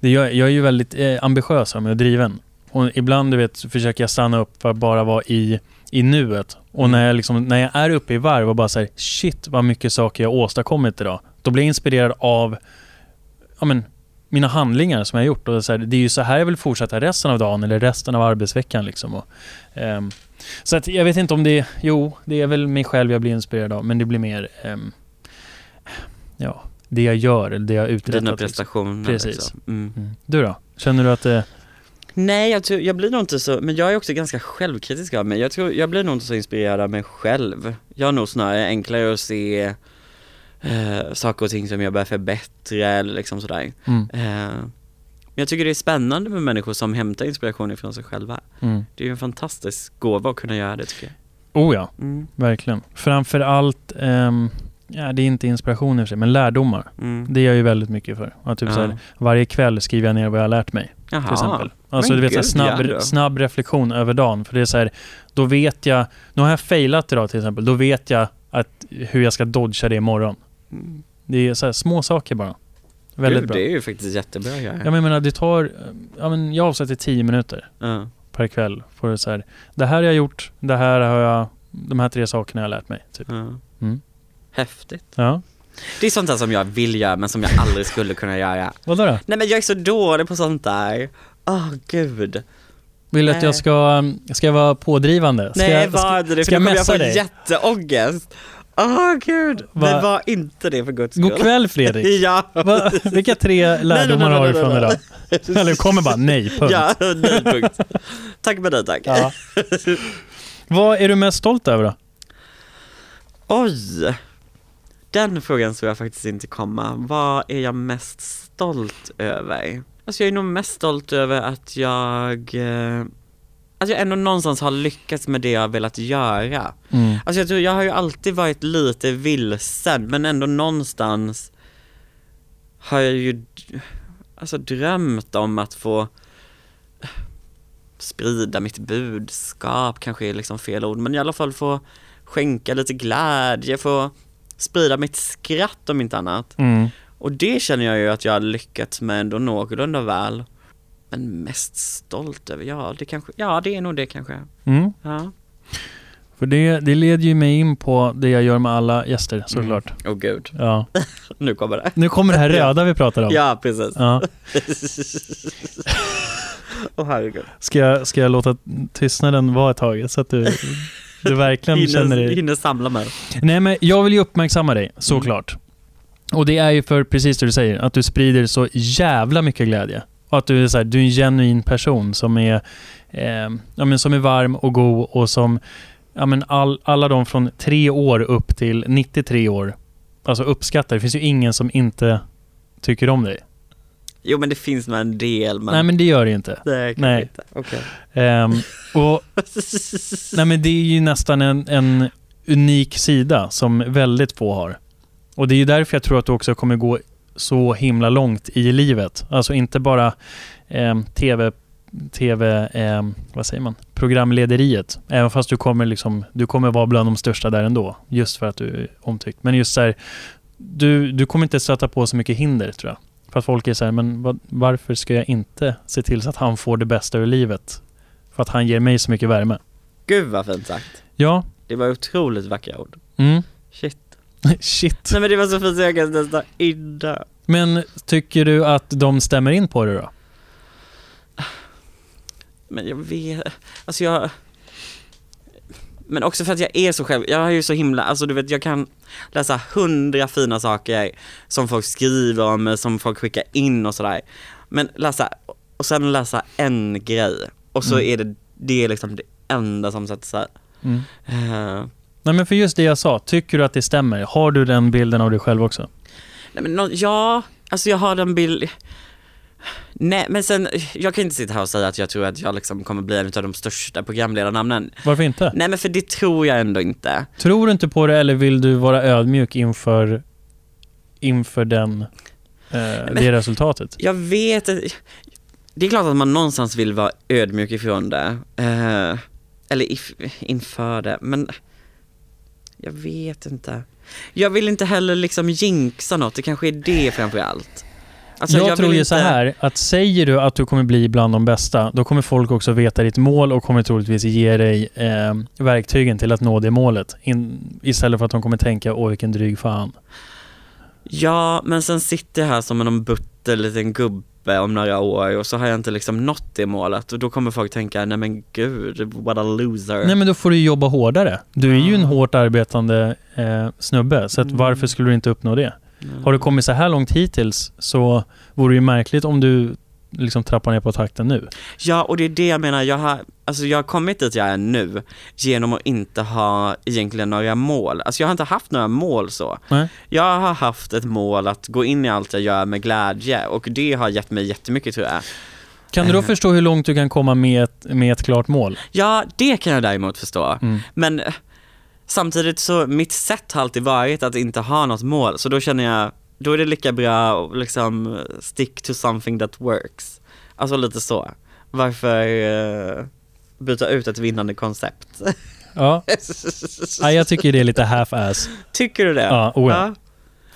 Det, jag, jag är ju väldigt eh, ambitiös och driven. Och ibland du vet, försöker jag stanna upp för att bara vara i, i nuet. Och när jag, liksom, när jag är uppe i varv och bara säger shit vad mycket saker jag har åstadkommit idag. Då blir jag inspirerad av ja, men, mina handlingar som jag har gjort. Och så här, det är ju så här jag vill fortsätta resten av dagen eller resten av arbetsveckan. Liksom. Och, ehm, så att jag vet inte om det är, jo, det är väl mig själv jag blir inspirerad av. Men det blir mer, ehm, ja, det jag gör eller det jag uträttat. Dina liksom. prestationer. Precis. Liksom. Mm. Mm. Du då? Känner du att det... Nej, jag, tror, jag blir nog inte så, men jag är också ganska självkritisk av mig. Jag tror, jag blir nog inte så inspirerad av mig själv. Jag har nog snarare enklare att se eh, saker och ting som jag bör förbättra eller liksom sådär. Mm. Eh, men jag tycker det är spännande med människor som hämtar inspiration ifrån sig själva. Mm. Det är ju en fantastisk gåva att kunna göra det tycker jag. Oh ja, Mm. verkligen. Framför allt, ehm, ja, det är inte inspiration i och för sig, men lärdomar. Mm. Det är jag ju väldigt mycket för. Att typ Ja. så här, varje kväll skriver jag ner vad jag har lärt mig. Jaha. till exempel. Alltså Men du vet, så gud, snabb, ja, då. snabb reflektion över dagen. För det är så här, då vet jag, nu har jag failat idag till exempel, då vet jag att, hur jag ska dodga det imorgon. Det är så här, små saker bara. Väldigt Gud, bra. Det är ju faktiskt jättebra att göra. Ja, men jag menar, det tar, ja, men jag avsätter 10 minuter Ja. per kväll. För det, så här, det här har jag gjort, det här har jag, de här tre sakerna har jag lärt mig. Typ. Ja. Mm. Häftigt. Ja. Det är sånt där som jag vill göra men som jag aldrig skulle kunna göra. Vadå då? Nej men jag är så dålig på sånt där. Åh gud. Vill du att jag ska, ska jag vara pådrivande? Ska Nej jag, var inte det, ska jag jag messa få dig? jätteångest. Åh gud. Va? Men var inte det för guds skull. God kväll Fredrik! Ja. Va? Vilka tre lärdomar har du från idag? Eller kommer bara nej, punkt. Ja, nej punkt. Tack med dig tack. Ja. Vad är du mest stolt över då? Oj! Den frågan såg jag faktiskt inte komma. Vad är jag mest stolt över? Alltså jag är nog mest stolt över att jag eh, Att jag ändå någonstans har lyckats med det jag har velat göra. Mm. Alltså jag tror, jag har ju alltid varit lite vilsen men ändå någonstans har jag ju alltså drömt om att få sprida mitt budskap, kanske är liksom fel ord, men i alla fall få skänka lite glädje, få sprida mitt skratt om inte annat. Mm. Och det känner jag ju att jag har lyckats med ändå någorlunda väl. Men mest stolt över, ja det kanske, ja det är nog det kanske. Mm. Ja. För det, det leder ju mig in på det jag gör med alla gäster såklart. Åh oh, gud, Ja. nu kommer det. Nu kommer det här röda vi pratar om. Ja, precis. Ja. Åh herregud. Ska, jag, ska jag låta tystnaden vara ett tag så att du, du verkligen känner Hinner, dig... hinner samla mig. Nej men jag vill ju uppmärksamma dig, såklart. Och det är ju för precis det du säger, att du sprider så jävla mycket glädje. Och att du är, så här, du är en genuin person som är, eh, ja, men som är varm och god och som, ja, men all, alla de från tre år upp till 93 år, alltså uppskattar. Det finns ju ingen som inte tycker om dig. Jo men det finns nog en del men... Nej men det gör det ju inte. Kanske Nej. inte. Okej. Ehm, och Nej men det är ju nästan en, en unik sida som väldigt få har. Och det är ju därför jag tror att du också kommer gå så himla långt i livet. Alltså inte bara eh, TV, TV eh, vad säger man, programlederiet. Även fast du kommer liksom, du kommer vara bland de största där ändå. Just för att du är omtyckt. Men just så här, du, du kommer inte stöta på så mycket hinder tror jag. För att folk är så här, men vad, varför ska jag inte se till så att han får det bästa ur livet? För att han ger mig så mycket värme. Gud vad fint sagt. Ja. Det var otroligt vackra ord. Mm. Shit. Shit. Nej men det var så fint så jag kan nästan inne. Men tycker du att de stämmer in på det då? Men jag vet, alltså jag Men också för att jag är så själv, jag är ju så himla, alltså du vet jag kan läsa hundra fina saker som folk skriver om som folk skickar in och sådär. Men läsa, och sen läsa en grej och så Mm. är det, det är liksom det enda som sätter sig. Mm. Uh, Nej men för just det jag sa, tycker du att det stämmer? Har du den bilden av dig själv också? nej men nå- ja, alltså jag har den bild Nej men sen, jag kan inte sitta här och säga att jag tror att jag liksom kommer bli en av de största programledarnamnen. Varför inte? Nej men för det tror jag ändå inte. Tror du inte på det eller vill du vara ödmjuk inför, inför den, eh, det resultatet? Jag vet det är klart att man någonstans vill vara ödmjuk ifrån det. Eh, eller if, inför det, men jag vet inte. Jag vill inte heller liksom jinxa något, det kanske är det framför allt. Alltså, jag, vill tror ju inte- så här, att säger du att du kommer bli bland de bästa, då kommer folk också veta ditt mål och kommer troligtvis ge dig eh, verktygen till att nå det målet. In, istället för att de kommer tänka, åh vilken dryg fan. Ja, men sen sitter jag här som en butter liten gubbe om några år och så har jag inte liksom nått det målet och då kommer folk tänka, nej men gud, what a loser. Nej men då får du jobba hårdare. Du är ju en hårt arbetande eh, snubbe, så Mm. varför skulle du inte uppnå det? Mm. Har du kommit så här långt hittills så vore det ju märkligt om du liksom trappar ner på takten nu. Ja, och det är det jag menar, jag har, alltså jag har kommit dit jag är nu genom att inte ha egentligen några mål. Alltså jag har inte haft några mål så. Nej. Jag har haft ett mål att gå in i allt jag gör med glädje och det har gett mig jättemycket tror jag. Kan du då Eh. förstå hur långt du kan komma med ett, med ett klart mål? Ja, det kan jag däremot förstå. Mm. Men eh, Samtidigt så, mitt sätt har alltid varit att inte ha något mål, så då känner jag, då är det lika bra att liksom stick to something that works. Alltså lite så. Varför uh, byta ut ett vinnande koncept? Ja. ja, jag tycker det är lite half-ass. Tycker du det? Ja, oh ja.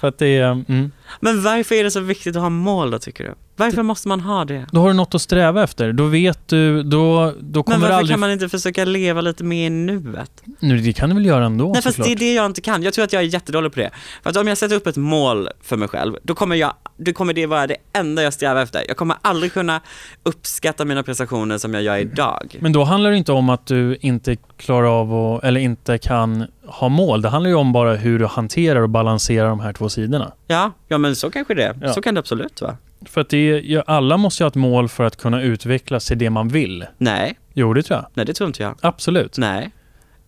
För att det är... Mm. Men varför är det så viktigt att ha mål då tycker du? Varför måste man ha det? Då har du något att sträva efter. Då vet du, då, då kommer Men varför aldrig... kan man inte försöka leva lite mer i nuet? Nu, det kan du väl göra ändå Nej fast såklart. det är det jag inte kan. Jag tror att jag är jättedålig på det. För att om jag sätter upp ett mål för mig själv, då kommer, jag, då kommer det vara det enda jag strävar efter. Jag kommer aldrig kunna uppskatta mina prestationer som jag gör idag. Men då handlar det inte om att du inte klarar av att, eller inte kan ha mål. Det handlar ju om bara hur du hanterar och balanserar de här två sidorna. Ja, ja men så kanske det är. Ja. Så kan det absolut vara. För att det är, alla måste ju ha ett mål för att kunna utvecklas till det man vill. Nej, Jo, det tror jag. nej det tror inte jag. Absolut. Nej.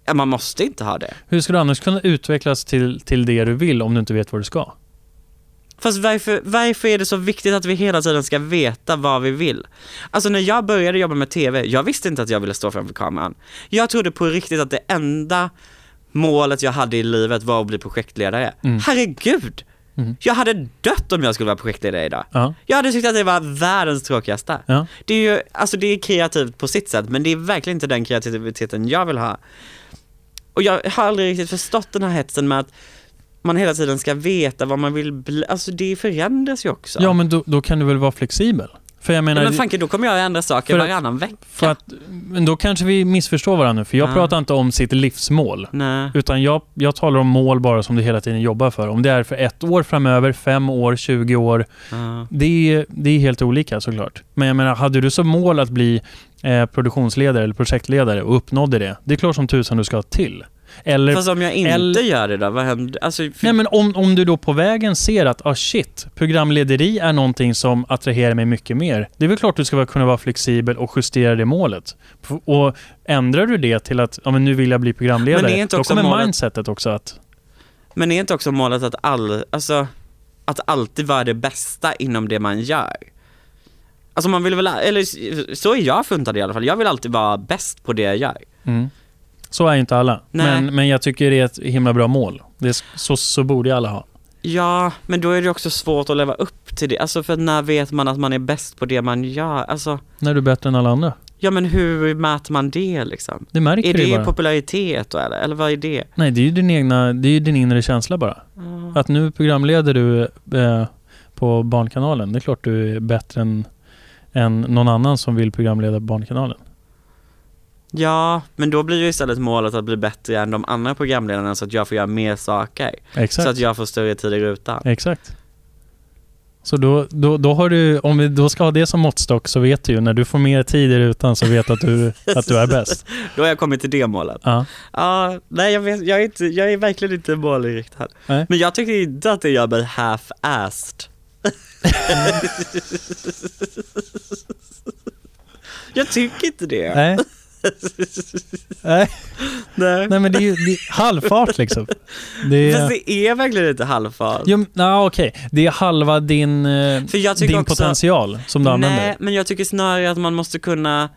Ja, man måste inte ha det. Hur ska du annars kunna utvecklas till, till det du vill om du inte vet vad du ska? Fast varför, varför är det så viktigt att vi hela tiden ska veta vad vi vill? Alltså när jag började jobba med TV, jag visste inte att jag ville stå framför kameran. Jag trodde på riktigt att det enda målet jag hade i livet var att bli projektledare. Mm. Herregud! Mm. Jag hade dött om jag skulle vara projektledare idag. Ja. Jag hade tyckt att det var världens tråkigaste. Ja. Det är ju, alltså det är kreativt på sitt sätt, men det är verkligen inte den kreativiteten jag vill ha. Och jag har aldrig riktigt förstått den här hetsen med att man hela tiden ska veta vad man vill bli, alltså det förändras ju också. Ja, men då, då kan du väl vara flexibel? För jag menar, men fanke, då kommer jag ändra saker För att- varannan vecka. för att, men då kanske vi missförstår varandra nu, för jag Ja. pratar inte om sitt livsmål. Nej. Utan jag, jag talar om mål bara som du hela tiden jobbar för. Om det är för ett år framöver, fem år, 20 år. Ja. Det är, det är helt olika såklart. Men jag menar, hade du som mål att bli eh, produktionsledare eller projektledare och uppnådde det, det är klart som tusan du ska ha till. Eller, Fast om jag inte eller- gör det då, vad händer? Alltså, för, nej men om, om du då på vägen ser att, ah shit, programlederi är någonting som attraherar mig mycket mer. Det är väl klart du ska kunna vara flexibel och justera det målet. Och ändrar du det till att, ja men nu vill jag bli programledare, Men är inte då också kommer målet- mindsetet också att, men är inte också målet att all, alltså, att alltid vara det bästa inom det man gör? Alltså man vill väl, eller så är jag funtad i alla fall, jag vill alltid vara bäst på det jag gör. mm. Så är inte alla. Nej. Men, men jag tycker det är ett himla bra mål. Det är, så, så borde ju alla ha. Ja, men då är det också svårt att leva upp till det, alltså för när vet man att man är bäst på det man gör? Alltså, När du är bättre än alla andra. ja men hur mäter man det liksom? Det märker Är du ju det bara. popularitet eller, eller vad är det? Nej, det är ju din egna, det är ju din inre känsla bara. Att nu programleder du eh, på Barnkanalen, det är klart du är bättre än, än någon annan som vill programleda på Barnkanalen. Ja, men då blir ju istället målet att bli bättre än de andra programledarna så att jag får göra mer saker. Exakt. Så att jag får större tid i rutan. Exakt. Så då, då, då har du, om vi då ska ha det som måttstock så vet du ju när du får mer tid i rutan så vet att du, att du är bäst. Då har jag kommit till det målet. Ja. Ja, nej jag, vet, jag, är inte, jag är verkligen inte målinriktad. Nej. Men jag tycker inte att det gör mig half-assed. jag tycker inte det. Nej. Nej. Nej. Nej men det är ju det är halvfart liksom. Det Fast är, det är verkligen inte halvfart. jo, na, okej. Det är halva din, eh, din också, potential som du använder. Nej, men jag tycker snarare att man måste kunna,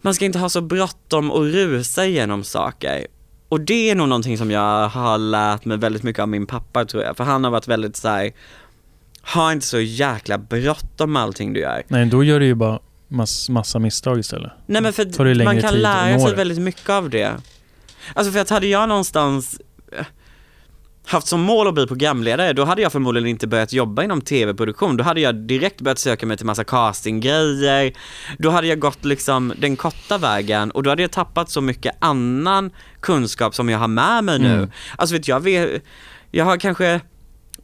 man ska inte ha så bråttom och rusa igenom saker. Och det är nog någonting som jag har lärt mig väldigt mycket av min pappa tror jag, för han har varit väldigt så här, ha inte så jäkla bråttom med allting du gör. Nej, då gör du ju bara mass, massa misstag istället. Nej men för man kan lära sig väldigt mycket av det. Alltså för att hade jag någonstans eh, haft som mål att bli programledare, då hade jag förmodligen inte börjat jobba inom tv-produktion. Då hade jag direkt börjat söka mig till massa castinggrejer. Då hade jag gått liksom den korta vägen och då hade jag tappat så mycket annan kunskap som jag har med mig nu. Mm. Alltså vet jag, jag har kanske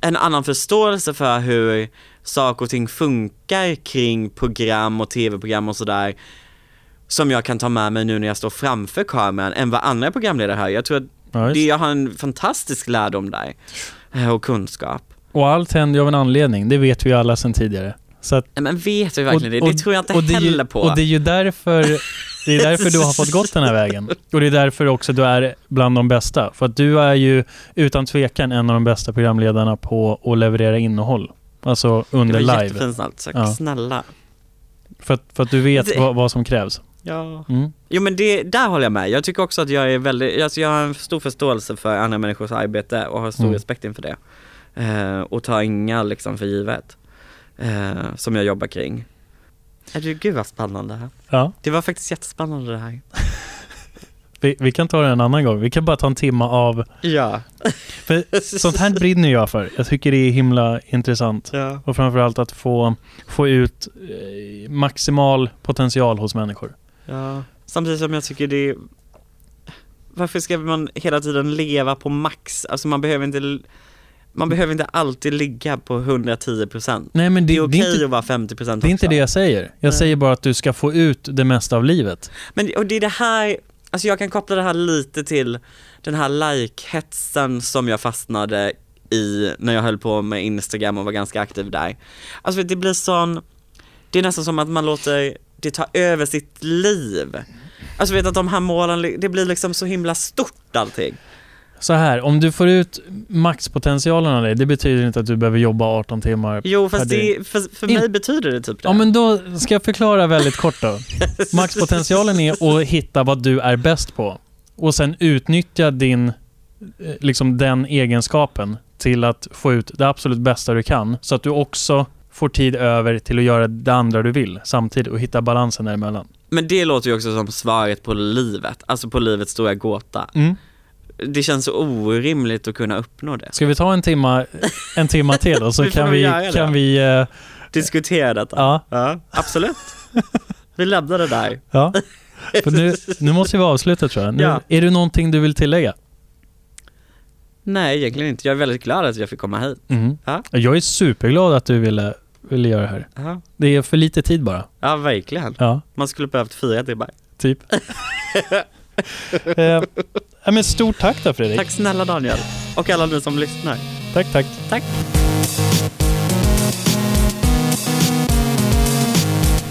en annan förståelse för hur saker och ting funkar kring program och tv-program och sådär som jag kan ta med mig nu när jag står framför kameran än vad andra programledare har. Jag tror att Ja, det, jag har en fantastisk lärdom där eh, och kunskap. Och allt händer ju av en anledning, det vet vi ju alla sedan tidigare. Så att, Men vet vi verkligen det? Det tror jag inte och heller på. Och det är ju därför, det är därför du har fått gått den här vägen. Och det är därför också du är bland de bästa. För att du är ju utan tvekan en av de bästa programledarna på att leverera innehåll. Alltså det under var live. jättefint snällt sagt. Ja. Snälla. För att, för att du vet Det- vad, vad som krävs. Ja. Mm. Jo men det, där håller jag med. Jag tycker också att jag är väldigt, alltså jag har en stor förståelse för andra människors arbete och har stor Mm. respekt inför det. Eh, och tar inga liksom för givet. Eh, som jag jobbar kring. Är det, gud vad spännande. här. Ja, Det var faktiskt jättespännande det här. vi, vi kan ta det en annan gång. Vi kan bara ta en timma av... Ja. För sånt här brinner jag för. Jag tycker det är himla intressant. ja. Och framförallt att få, få ut eh, maximal potential hos människor. Ja. Samtidigt som jag tycker det är, varför ska man hela tiden leva på max? Alltså man behöver inte, man behöver inte alltid ligga på 110%. Nej men det, Det är okej det, är inte, att vara 50% det är inte också. det jag säger. Jag Nej. säger bara att du ska få ut det mesta av livet. Men och det är det här, alltså jag kan koppla det här lite till den här like-hetsen som jag fastnade i när jag höll på med Instagram och var ganska aktiv där. Alltså det blir sån, det är nästan som att man låter det ta över sitt liv. Alltså vet att de här målen, det blir liksom så himla stort allting. Så här, om du får ut maxpotentialen av dig, det betyder inte att du behöver jobba 18 timmar. Jo fast det- för, för In- mig betyder det typ det. Ja men då ska jag förklara väldigt kort då. Maxpotentialen är att hitta vad du är bäst på. Och sen utnyttja din, eh, liksom den egenskapen till att få ut det absolut bästa du kan. Så att du också får tid över till att göra det andra du vill samtidigt och hitta balansen däremellan. Men det låter ju också som svaret på livet, alltså på livets stora gåta. Mm. Det känns så orimligt att kunna uppnå det. Ska vi ta en timma, en timma till och så Vi kan vi, göra det. kan vi eh, Diskutera detta. ja, Ja, absolut. Vi lämnar det där. ja. För nu, nu måste vi avsluta tror jag. Nu, Ja. Är det någonting du vill tillägga? Nej, egentligen inte. Jag är väldigt glad att jag fick komma hit. Mm. Ja. Jag är superglad att du ville, ville göra det här. Ja, Det är för lite tid bara. ja verkligen. Ja, Man skulle behövt fyra timmar. typ. eh, men stort tack då Fredrik. Tack snälla Daniel. Och alla ni som lyssnar. tack. tack. Tack.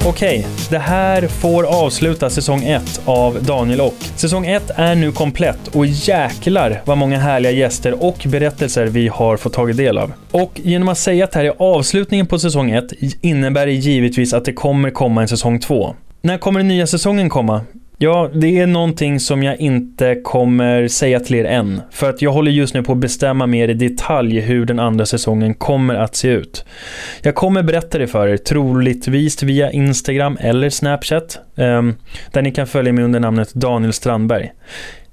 Okej, det här får avsluta säsong 1 av Daniel och. Säsong 1 är nu komplett och jäklar vad många härliga gäster och berättelser vi har fått tagit del av. Och genom att säga att det här är avslutningen på säsong 1 innebär det givetvis att det kommer komma en säsong 2. När kommer den nya säsongen komma? Ja, det är någonting som jag inte kommer säga till er än. För att jag håller just nu på att bestämma mer i detalj hur den andra säsongen kommer att se ut. Jag kommer berätta det för er, troligtvis via Instagram eller Snapchat. Ehm, där ni kan följa mig under namnet Daniel Strandberg.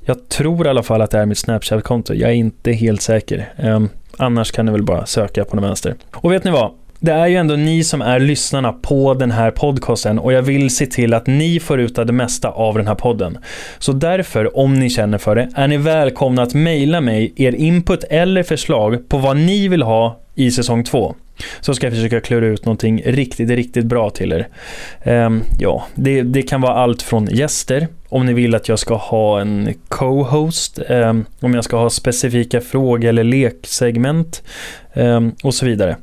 Jag tror i alla fall att det är mitt Snapchat-konto. Jag är inte helt säker. Ehm, annars kan ni väl bara söka på den vänster. Och vet ni vad? Det är ju ändå ni som är lyssnarna på den här podcasten och jag vill se till att ni får ut det mesta av den här podden. Så därför, om ni känner för det, är ni välkomna att mejla mig er input eller förslag på vad ni vill ha i säsong 2. Så ska jag försöka klura ut någonting riktigt, riktigt bra till er. Um, ja, det, det kan vara allt från gäster, om ni vill att jag ska ha en co-host, um, om jag ska ha specifika frågor eller leksegment um, och så vidare.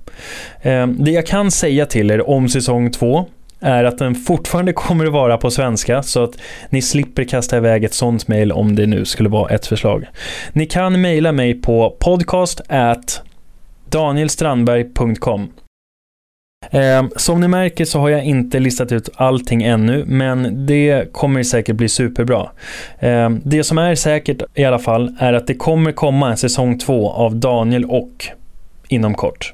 Det jag kan säga till er om säsong 2 är att den fortfarande kommer att vara på svenska så att ni slipper kasta iväg ett sånt mail om det nu skulle vara ett förslag. Ni kan mejla mig på podcast at danielstrandberg.com Eh, som ni märker så har jag inte listat ut allting ännu, men det kommer säkert bli superbra. Eh, det som är säkert i alla fall är att det kommer komma en säsong två av Daniel och inom kort.